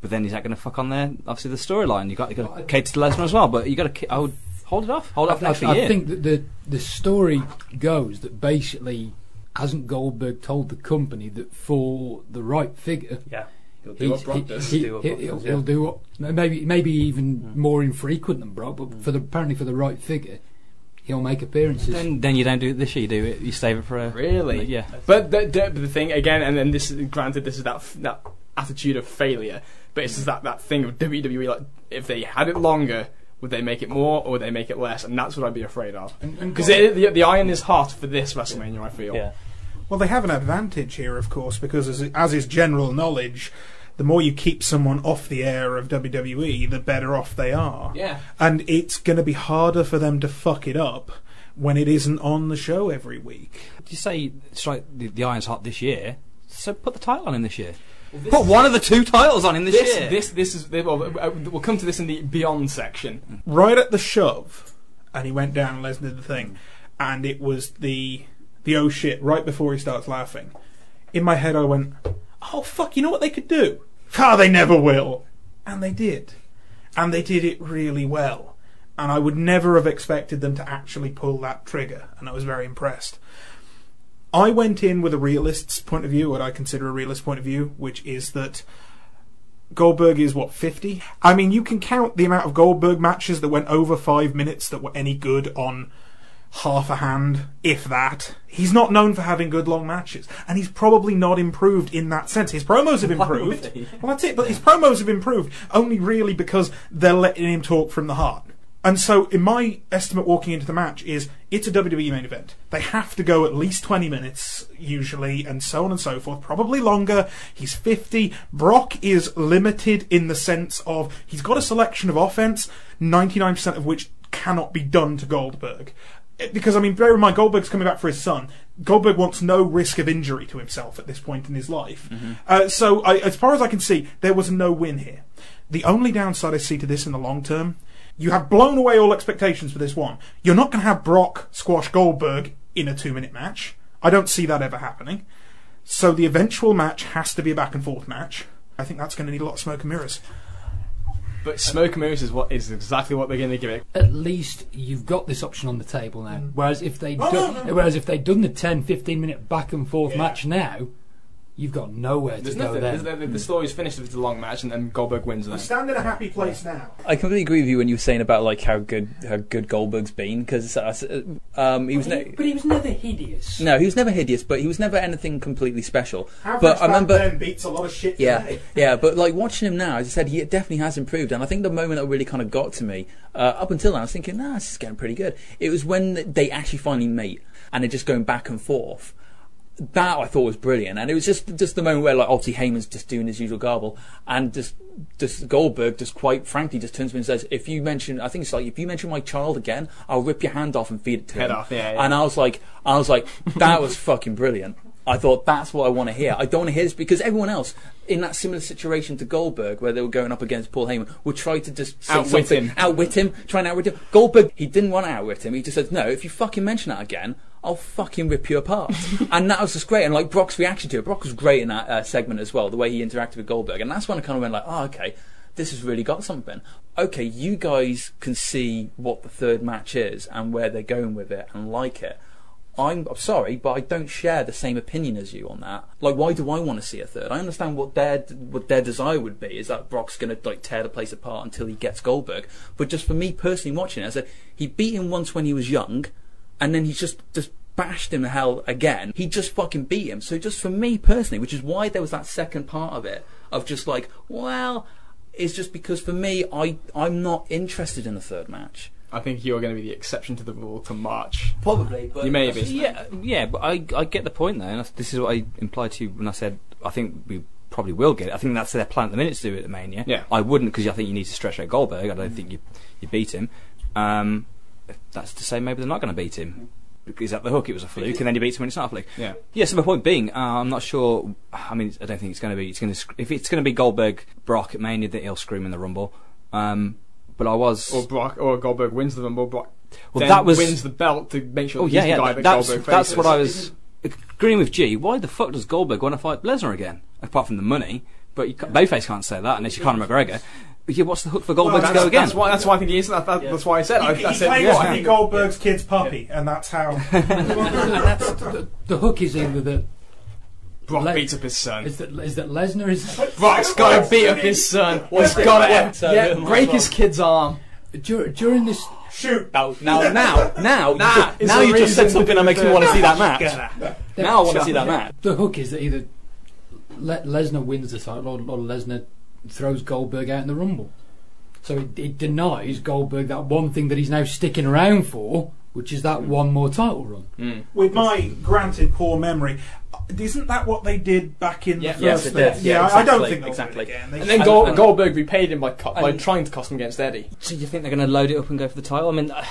But then is that going to fuck on there? Obviously, the storyline. You got you got to cater to Lesnar as well. But you got to. I would hold it off. Hold it off I, next I think that the the story goes that basically hasn't Goldberg told the company that for the right figure Yeah. He'll do what Brock he- does. he- Do what he- Brock he'll, he'll do what maybe maybe even more infrequent than Brock, but for the apparently for the right figure, he'll make appearances. then then you don't do it this year. You do it. You save it for a Really? Yeah. But the, the, but the thing again, and then this is granted, this is that that attitude of failure, but it's just that that thing of WWE. Like, if they had it longer, would they make it more or would they make it less? And that's what I'd be afraid of. And- and Because the, the iron is hot for this WrestleMania, I feel. Yeah. Well, they have an advantage here, of course, because as, as is general knowledge, the more you keep someone off the air of WWE, the better off they are. Yeah. And it's going to be harder for them to fuck it up when it isn't on the show every week. you say strike the, the iron's hot this year, so put the title on him this year. put one of the two titles on him this, This, year. this, this is. Well, uh, we'll come to this in the Beyond section. Right at the shove, and he went down, and Lesnar did the thing, and it was the the oh shit right before he starts laughing. In my head, I went, oh fuck, you know what they could do? Ah, they never will. And they did. And they did it really well. And I would never have expected them to actually pull that trigger, and I was very impressed. I went in with a realist's point of view, what I consider a realist point of view, which is that Goldberg is what, 50? I mean, you can count the amount of Goldberg matches that went over five minutes that were any good on half a hand, if that. He's not known for having good long matches, and he's probably not improved in that sense. His promos have improved. Well, that's it, but his promos have improved only really because they're letting him talk from the heart. And so, in my estimate, walking into the match is it's a WWE main event. They have to go at least 20 minutes, usually, and so on and so forth. Probably longer. He's 50. Brock is limited in the sense of he's got a selection of offense, 99% of which cannot be done to Goldberg. Because, I mean, bear in mind, Goldberg's coming back for his son. Goldberg wants no risk of injury to himself at this point in his life. Uh, so, I, as far as I can see, there was no win here. The only downside I see to this in the long term, you have blown away all expectations for this one. You're not going to have Brock squash Goldberg in a two minute match. I don't see that ever happening. So the eventual match has to be a back and forth match. I think that's going to need a lot of smoke and mirrors. But smoke and mirrors is what is exactly what they're going to give it. at least you've got this option on the table now. Mm. Whereas if they Oh, do, no, no, no. whereas if they'd done the 10, 15 minute back and forth Yeah. match now, you've got nowhere to There's go nothing. then. There's, the, the story's finished if it's a long match, and then Goldberg wins. We stand in a happy place now. I completely agree with you when you were saying about like how good how good Goldberg's been because um, he was ne- but he was never hideous. no he was never hideous but he was never anything completely special. Average but I back remember then beats a lot of shit. Yeah, today. yeah, but like watching him now, as I said, he definitely has improved. And I think the moment that really kind of got to me, uh, up until then, I was thinking, nah, this is getting pretty good. It was when they actually finally meet and they're just going back and forth. That I thought was brilliant, and it was just just the moment where like obviously Heyman's just doing his usual garble, and just just Goldberg just quite frankly just turns to me and says, "If you mention, I think it's like if you mention my child again, I'll rip your hand off and feed it to Head him." off, yeah, yeah. And I was like, I was like, that was fucking brilliant. I thought that's what I want to hear. I don't want to hear this because everyone else in that similar situation to Goldberg, where they were going up against Paul Heyman, would try to just Outwit him. outwit him, try and outwit him. Goldberg, he didn't want to outwit him. He just said, "No, if you fucking mention that again." I'll fucking rip you apart, and that was just great. And like Brock's reaction to it, Brock was great in that uh, segment as well. The way he interacted with Goldberg, and that's when I kind of went like, "Oh, okay, this has really got something. Okay, you guys can see what the third match is and where they're going with it and like it. I'm, I'm sorry, but I don't share the same opinion as you on that. Like, why do I want to see a third? I understand what their what their desire would be is that Brock's going to like tear the place apart until he gets Goldberg. But just for me personally watching it, I said he beat him once when he was young, and then he's just just bashed him to hell again. He just fucking beat him. So just for me personally, which is why there was that second part of it of just like, well, it's just because for me, I I'm not interested in the third match. I think you're going to be the exception to the rule to March. Probably, but You may be. Yeah, yeah, but I, I get the point though, and this is what I implied to you when I said I think we probably will get it. I think that's their plan at the minute to do it at Mania. Yeah. I wouldn't because I think you need to stretch out Goldberg. I don't think you you beat him. Um, that's to say maybe they're not going to beat him. Is that the hook? It was a fluke, and then he beats him when it's not a fluke. Yeah. Yeah, so my point being, uh, I'm not sure. I mean, I don't think it's going to be. It's going to if it's going to be Goldberg Brock Mania, that he'll scream in the Rumble. Um, but I was. Or Brock, or Goldberg wins the Rumble. Brock Well, then that was- wins the belt to make sure Oh he's yeah, yeah. guy that- that that's that's what I was agreeing with G. Why the fuck does Goldberg want to fight Lesnar again? Apart from the money, but you, ca- Bayface can't say that unless you're Conor McGregor. But yeah, what's the hook for Goldberg Well, to go again? That's why. That's why I think he is. That, that, That's why I said. I, He, I he said claims yeah. to be Goldberg's kid's puppy, and that's how. That's, the, the hook is either that Brock Le- beats up his son. is that is that Lesnar is Brock's got to beat up his son. He's got to yeah, break his kid's arm. dur- during this Shoot. Now, now, now, now, Nah, you just, now you just said reason something to that do makes me want to see that match. Now I want to see that match. the hook is that either Le- Lesnar wins the title or, or Lesnar throws Goldberg out in the Rumble. So it, it denies Goldberg that one thing that he's now sticking around for, which is that one more title run. With my granted poor memory, isn't that what they did back in Yeah. the Yes, first it thing? did. Yeah, Yeah, I- I don't think exactly. again. And then should- Gol- and- Goldberg repaid him by co- by trying to cost him against Eddie. So you think they're going to load it up and go for the title? I mean, uh,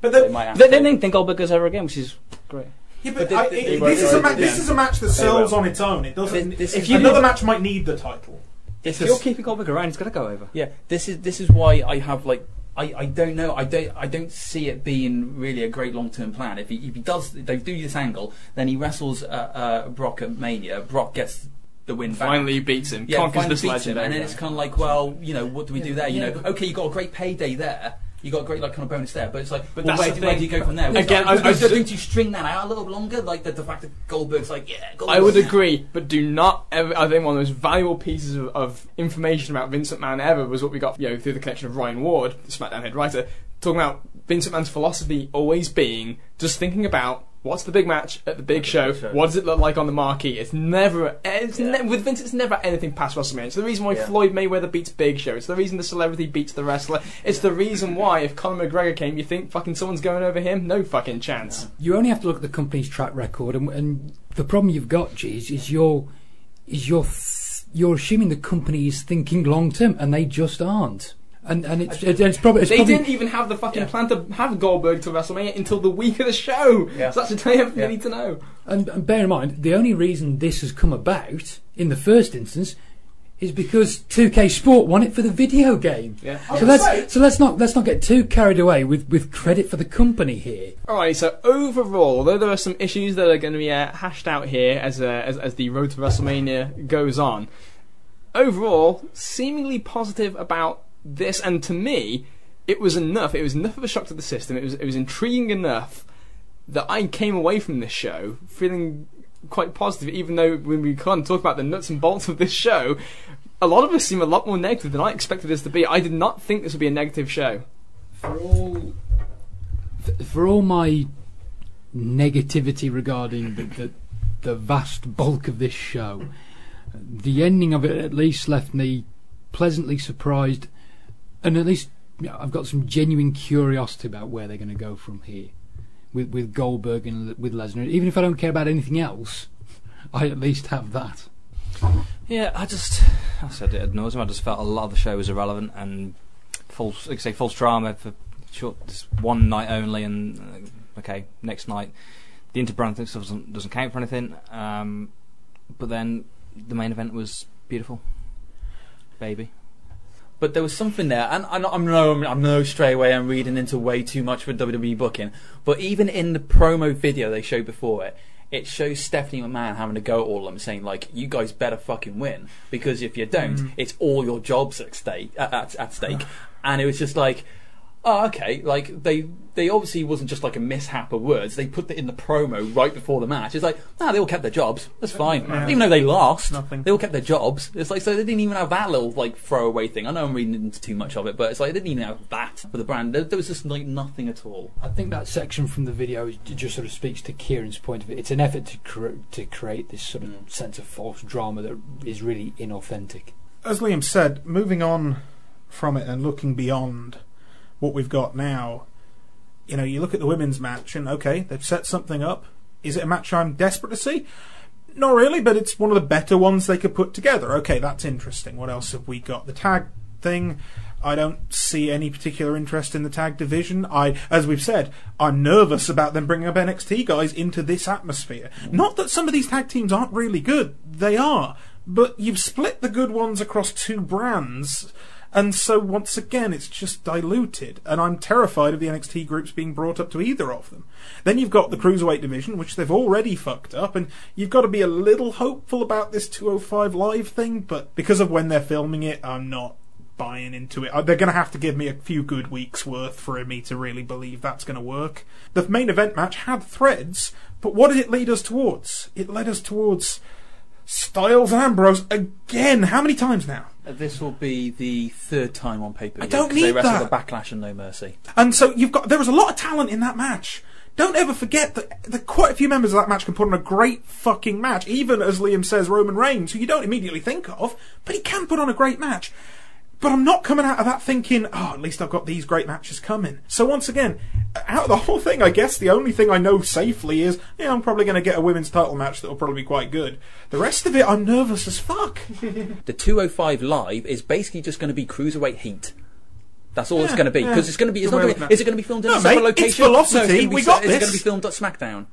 but They the, might have they, to. they don't think Goldberg goes over again, which is great. yeah, but But I, they- it- they this is a ma- this is a match that sells on its own. It doesn't. This- this if you another match might need the title. This If is you're keeping Goldberg around, he's got to go over. Yeah, this is this is why I have like I, I don't know I don't I don't see it being really a great long term plan. If he if he does they do this angle, then he wrestles uh, uh, Brock at Mania. Brock gets the win. back. Finally, he beats him. yeah, conquers finally this beats him, and then it's kind of like, well, you know, what do we do there? You Yeah, know, okay, you got a great payday there. You got a great like kind of bonus there, but it's like, But well, where, do, where do you go from there? Again, Like, I- I do- don't you string that out a little longer? Like the, the fact that Goldberg's like, yeah, Goldberg's I would agree, but do not ever. I think one of the most valuable pieces of, of information about Vincent McMahon ever was what we got, you know, through the collection of Ryan Ward, the SmackDown head writer, talking about Vincent McMahon's philosophy always being just thinking about what's the big match at the big show, show. what does it look like on the marquee. It's never, it's Yeah. ne- with Vince, it's never anything past WrestleMania. It's the reason why Yeah. Floyd Mayweather beats Big Show. It's the reason the celebrity beats the wrestler. It's the reason why if Conor McGregor came, you think fucking someone's going over him? No fucking chance. You only have to look at the company's track record, and, and the problem you've got, G, is, is you're is you're th- you're assuming the company is thinking long term, and they just aren't. And and it's it's, it's probably it's They probably, didn't even have the fucking Yeah. plan to have Goldberg to WrestleMania until the week of the show. Yeah. So that's to tell you everything Yeah. you need to know. And, and bear in mind, the only reason this has come about in the first instance is because 2K Sport won it for the video game. Yeah. So let's so let's not let's not get too carried away with, with credit for the company here. Alright, so overall, although there are some issues that are going to be uh, hashed out here as, uh, as as the road to WrestleMania goes on, overall, seemingly positive about this, and to me, it was enough. It was enough of a shock to the system. It was it was intriguing enough that I came away from this show feeling quite positive, even though when we can't talk about the nuts and bolts of this show, a lot of us seem a lot more negative than I expected this to be. I did not think this would be a negative show. For all for all my negativity regarding the, the the vast bulk of this show, the ending of it at least left me pleasantly surprised, and at least you know, I've got some genuine curiosity about where they're going to go from here with with Goldberg and with Lesnar. Even if I don't care about anything else, I at least have that. Yeah, I just, I said it ad nauseam. I just felt a lot of the show was irrelevant and false, like say, false drama for short, just one night only, and uh, okay, next night the Interbrand stuff doesn't doesn't count for anything. Um, but then the main event was beautiful, baby. But there was something there, and I'm, I'm no, I'm no stray away. I'm reading into way too much for WWE booking. But even in the promo video they showed before it, it shows Stephanie McMahon having to go at all of them, saying like, "You guys better fucking win because if you don't, mm. it's all your jobs at stake." At, at, at stake, and it was just like, oh, okay. Like they they obviously wasn't just like a mishap of words. They put it in the promo right before the match. It's like, nah, they all kept their jobs. That's fine. Yeah. Even though they lost, Nothing. they all kept their jobs. It's like so they didn't even have that little like throwaway thing. I know I'm reading into too much of it, but it's like they didn't even have that for the brand. There, there was just like nothing at all. I think that section from the video just sort of speaks to Kieran's point of it. It's an effort to cre- to create this sort of Mm. sense of false drama that is really inauthentic. as Liam said, moving on from it and looking beyond what we've got now, you know, you look at the women's match and okay, they've set something up. Is it a match I'm desperate to see? Not really, but it's one of the better ones they could put together. Okay, that's interesting. What else have we got? The tag thing. I don't see any particular interest in the tag division. I, as we've said, I'm nervous about them bringing up NXT guys into this atmosphere. Not that some of these tag teams aren't really good. They are. But you've split the good ones across two brands. And so once again, it's just diluted, and I'm terrified of the NXT groups being brought up to either of them. Then you've got the cruiserweight division, which they've already fucked up, and you've got to be a little hopeful about this 205 live thing. But because of when they're filming it, I'm not buying into it. Uh, They're going to have to give me a few good weeks worth for me to really believe that's going to work. The main event match had threads, but what did it lead us towards? It led us towards Styles and Ambrose again. How many times now? Uh, This will be the third time on paper. I don't need They wrestled that. the Backlash and No Mercy. And so you've got there was a lot of talent in that match. Don't ever forget that, that quite a few members of that match can put on a great fucking match. Even as Liam says, Roman Reigns, who you don't immediately think of, but he can put on a great match. But I'm not coming out of that thinking, oh, at least I've got these great matches coming. So once again, uh, out of the whole thing, I guess the only thing I know safely is, yeah, I'm probably going to get a women's title match that'll probably be quite good. The rest of it, I'm nervous as fuck. The 205 live is basically just going to be cruiserweight heat. That's all it's going to be yeah. because it's going to be. It's not gonna putting Is it going to be filmed in No, a separate mate, it's location? Velocity, No, it's gonna be we se- got Is it going to this. be filmed at SmackDown?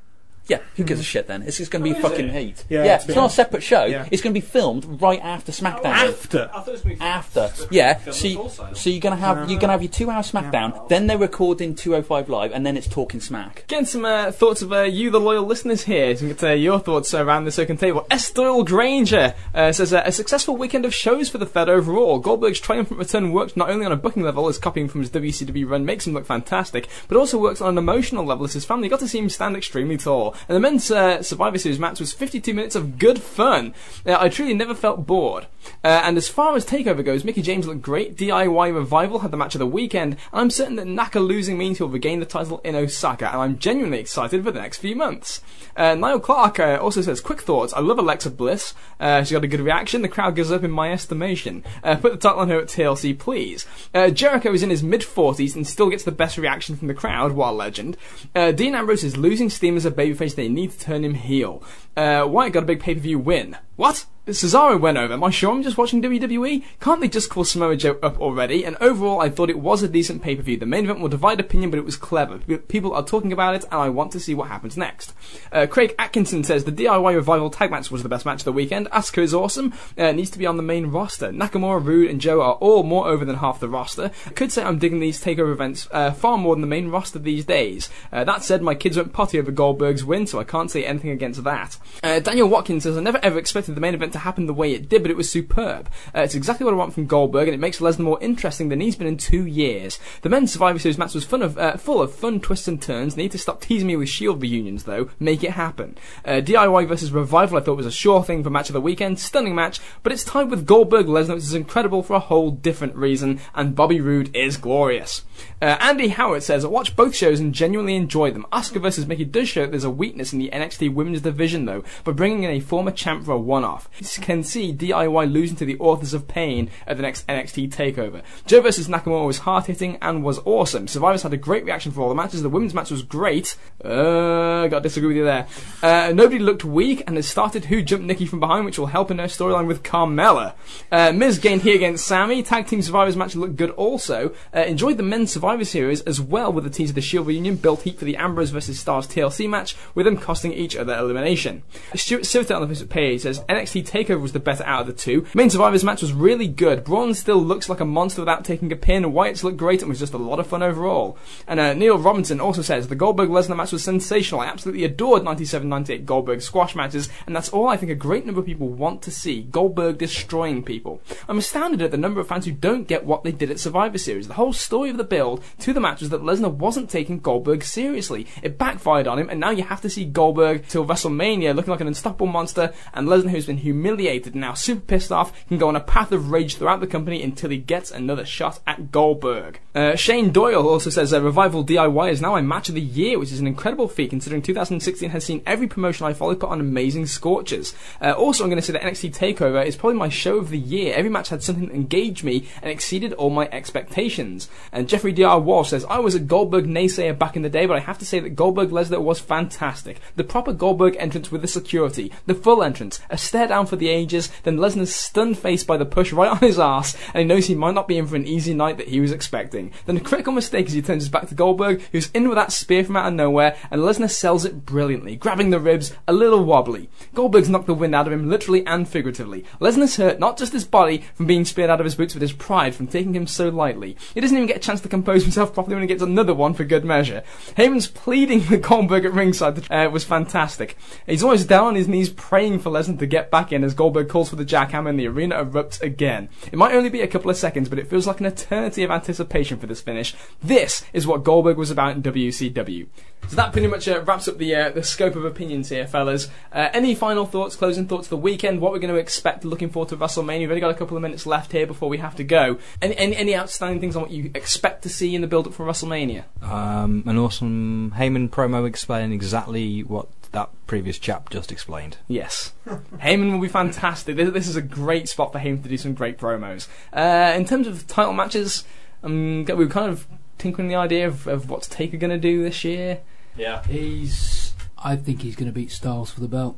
Yeah, who gives a shit then? It's just going to be fucking heat. Yeah, Yeah, it's it's, been- not a separate show. Yeah. It's going to be filmed right after SmackDown. After. I thought it was gonna be after. Yeah, Film so, you, full side. so you're gonna have you're gonna have your two hour SmackDown, then they're recording 205 live, and then it's talking smack. Getting some uh, thoughts of uh, you, the loyal listeners here. So we can get uh, your thoughts around the second table. S. Doyle Granger uh, says uh, a successful weekend of shows for the Fed overall. Goldberg's triumphant return worked not only on a booking level, as copying from his WCW run makes him look fantastic, but also works on an emotional level as his family got to see him stand extremely tall. And the men's uh, Survivor Series match was 52 minutes of good fun. Uh, I truly never felt bored. Uh, and as far as Takeover goes, Mickie James looked great. DIY Revival had the match of the weekend, and I'm certain that Naka losing means he'll regain the title in Osaka, and I'm genuinely excited for the next few months. Uh, Niall Clark uh, also says, quick thoughts. I love Alexa Bliss. Uh, she got a good reaction. The crowd gives up in my estimation. Uh, put the title on her at TLC, please. Uh, Jericho is in his mid 40s and still gets the best reaction from the crowd, while legend. Uh, Dean Ambrose is losing steam as a babyface. They need to turn him heel. Uh, Wyatt got a big pay per view win. What? Cesaro went over. Am I sure I'm just watching WWE? Can't they just call Samoa Joe up already? And overall, I thought it was a decent pay per view. The main event will divide opinion, but it was clever. People are talking about it, and I want to see what happens next. Uh, Craig Atkinson says the DIY Revival tag match was the best match of the weekend. Asuka is awesome. Uh, needs to be on the main roster. Nakamura, Roode, and Joe are all more over than half the roster. I could say I'm digging these takeover events uh, far more than the main roster these days. Uh, that said, my kids went potty over Goldberg's win, so I can't say anything against that. Uh, Daniel Watkins says I never ever expected the main event to happen the way it did, but it was superb. Uh, it's exactly what I want from Goldberg, and it makes Lesnar more interesting than he's been in two years. The men's Survivor Series match was fun of, uh, full of fun twists and turns. Need to stop teasing me with Shield reunions, though. Make it happen. Uh, DIY versus Revival, I thought was a sure thing for match of the weekend. Stunning match, but it's tied with Goldberg Lesnar, which is incredible for a whole different reason. And Bobby Roode is glorious. Uh, Andy Howard says, I watched both shows and genuinely enjoyed them. Asuka versus Mickie does show that there's a weakness in the NXT women's division, though, by bringing in a former champ for a one-off. Can see DIY losing to the authors of pain at the next NXT takeover. Joe versus Nakamura was hard hitting and was awesome. Survivors had a great reaction for all the matches. The women's match was great. Uh, gotta disagree with you there. Uh, nobody looked weak and has started who jumped Nikki from behind, which will help in her storyline with Carmella. Uh, Miz gained here against Sami. Tag Team Survivors match looked good also. Uh, enjoyed the men's Survivor Series as well with the tease of the Shield reunion. Built heat for the Ambrose versus Styles TLC match, with them costing each other elimination. Stuart Silverton on the Facebook page says NXT Takeover was the better out of the two. Main Survivors match was really good. Braun still looks like a monster without taking a pin. Wyatt's looked great and was just a lot of fun overall. And uh, Neil Robinson also says the Goldberg Lesnar match was sensational. I absolutely adored 97-98 Goldberg squash matches, and that's all I think a great number of people want to see. Goldberg destroying people. I'm astounded at the number of fans who don't get what they did at Survivor Series. The whole story of the build to the match was that Lesnar wasn't taking Goldberg seriously. It backfired on him, and now you have to see Goldberg till WrestleMania looking like an unstoppable monster, and Lesnar, who's been humiliated and now super pissed off, can go on a path of rage throughout the company until he gets another shot at Goldberg. Uh, Shane Doyle also says uh, Revival DIY is now a match of the year, which is an incredible feat considering 2016 has seen every promotion I follow put on amazing scorches. Uh, also, I'm going to say that NXT Takeover is probably my show of the year. Every match had something that engaged me and exceeded all my expectations. And Jeffrey D.R. Walsh says, I was a Goldberg naysayer back in the day, but I have to say that Goldberg Lesnar was fantastic. The proper Goldberg entrance with the security, the full entrance, a stare down for the ages, then Lesnar's stunned face by the push right on his ass, and he knows he might not be in for an easy night that he was expecting. Then a critical mistake as he turns his back to Goldberg, who's in with that spear from out of nowhere, and Lesnar sells it brilliantly, grabbing the ribs, a little wobbly. Goldberg's knocked the wind out of him, literally and figuratively. Lesnar's hurt not just his body from being speared out of his boots, but his pride from taking him so lightly. He doesn't even get a chance to compose himself properly when he gets another one for good measure. Heyman's pleading with Goldberg at ringside uh, was fantastic. He's almost down on his knees praying for Lesnar to get back in as Goldberg calls for the jackhammer and the arena erupts again. It might only be a couple of seconds, but it feels like an eternity of anticipation for this finish. This is what Goldberg was about in WCW. So that pretty much uh, wraps up the uh, the scope of opinions here, fellas. Uh, any final thoughts, closing thoughts for the weekend? What we're going to expect looking forward to WrestleMania? We've only got a couple of minutes left here before we have to go. Any, any, any outstanding things on what you expect to see in the build up for WrestleMania? Um, an awesome Heyman promo explaining exactly what that previous chap just explained. Yes. Heyman will be fantastic. This, this is a great spot for Heyman to do some great promos. Uh, in terms of title matches, um, we were kind of tinkering the idea of, of what's Taker going to do this year Yeah. He's. I think he's going to beat Styles for the belt.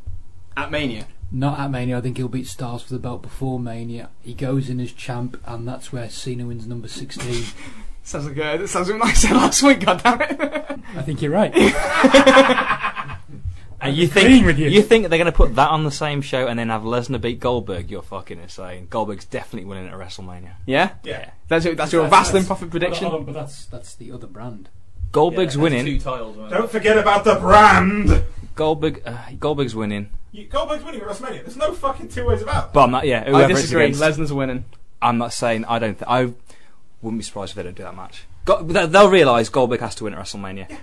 at Mania. Not at Mania. I think he'll beat Styles for the belt before Mania. He goes in as champ, and that's where Cena wins number 16. Sounds like uh, that sounds like I said last week. God damn it! I think you're right. And you agreeing think with you. you think they're going to put that on the same show and then have Lesnar beat Goldberg? You're fucking insane. Goldberg's definitely winning at WrestleMania. yeah, Yeah. that's your, that's your That's- Vaseline that's- profit prediction. But, but that's that's the other brand. Goldberg's winning. Two titles. Don't forget about the brand. Goldberg uh, Goldberg's winning. You, Goldberg's winning at WrestleMania. There's no fucking two ways about it. But I'm not. Yeah, I whoever it's disagree. against. Lesnar's winning. I'm not saying I don't. Th- I wouldn't be surprised if they don't do that match. Go- they- they'll realise Goldberg has to win at WrestleMania.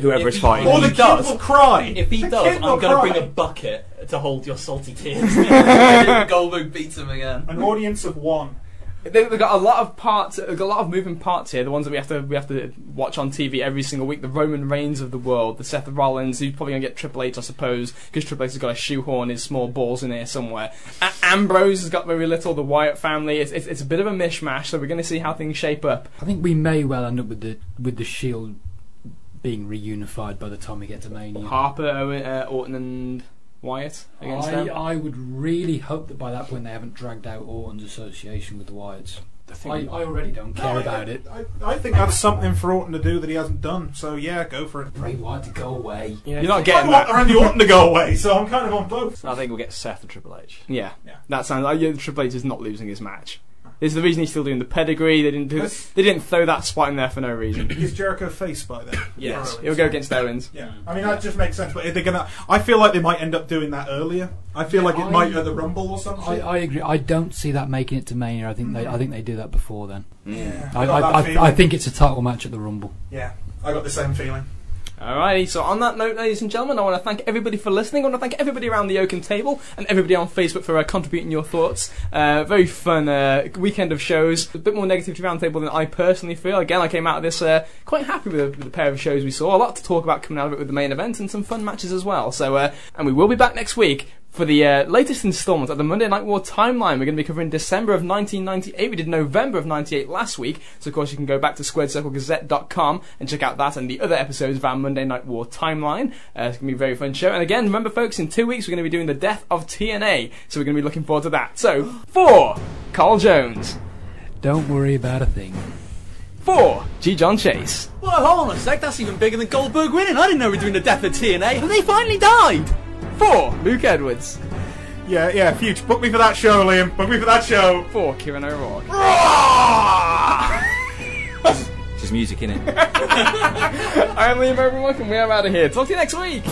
Whoever If is fighting. Or the he kid does. will cry. If he The does, I'm going to bring a bucket to hold your salty tears. Goldberg beats him again. An audience of one. They, they've got a lot of parts. They've got a lot of moving parts here. The ones that we have to we have to watch on TV every single week. The Roman Reigns of the world, the Seth Rollins, who's probably gonna get Triple H, I suppose, because Triple H has got to shoehorn his small balls in here somewhere. A- Ambrose has got very little. The Wyatt family. It's, it's it's a bit of a mishmash. So we're gonna see how things shape up. I think we may well end up with the with the Shield being reunified by the time we get to Mania. Harper, Rowan, uh, Orton, and Wyatt against I, them. I would really hope that by that point they haven't dragged out Orton's association with the Wyatts. I, I already don't care No, I- about it. I, I think that's something for Orton to do that he hasn't done. So yeah, go for it. Bray Wyatt to go away. You're not I getting want that. Randy Orton to go away, so I'm kind of on both. I think we'll get Seth and Triple H. Yeah, Yeah. that sounds. like yeah, Triple H is not losing his match. This is the reason he's still doing the pedigree. They didn't do. That's- They didn't throw that spot in there for no reason. Is Jericho face by then? Yes, For he'll go against Owens. Yeah, I mean that just makes sense. But they're gonna. I feel like they might end up doing that earlier. I feel like it I- might at the Rumble or something. I, I agree. I don't see that making it to Mania. I think they I think they do that before then. yeah, I, got I, that I, feeling. I think it's a title match at the Rumble. Yeah, I got the same feeling. Alrighty, so on that note, ladies and gentlemen, I want to thank everybody for listening. I want to thank everybody around the Oaken table and everybody on Facebook for uh, contributing your thoughts. Uh, very fun uh, weekend of shows. A bit more negativity roundtable than I personally feel. Again, I came out of this uh, quite happy with the, with the pair of shows we saw. A lot to talk about coming out of it with the main event and some fun matches as well. So, uh, and we will be back next week For the uh, latest instalment of the Monday Night War timeline, we're going to be covering December of 1998. We did November of 98 last week, so of course you can go back to squaredcirclegazette.com and check out that and the other episodes of our Monday Night War timeline. Uh, it's going to be a very fun show. And again, remember folks, in two weeks we're going to be doing the death of TNA, so we're going to be looking forward to that. So, for Carl Jones, Don't worry about a thing. for G. John Chase, Well, hold on a sec. That's even bigger than Goldberg winning. I didn't know we were doing the death of TNA. Have they finally died? For Luke Edwards, Yeah, yeah, future. Book me for that show, Liam. Book me for that show. for Kieran O'Rourke. Just music in it. I'm Liam Overlook and we are out of here. Talk to you next week.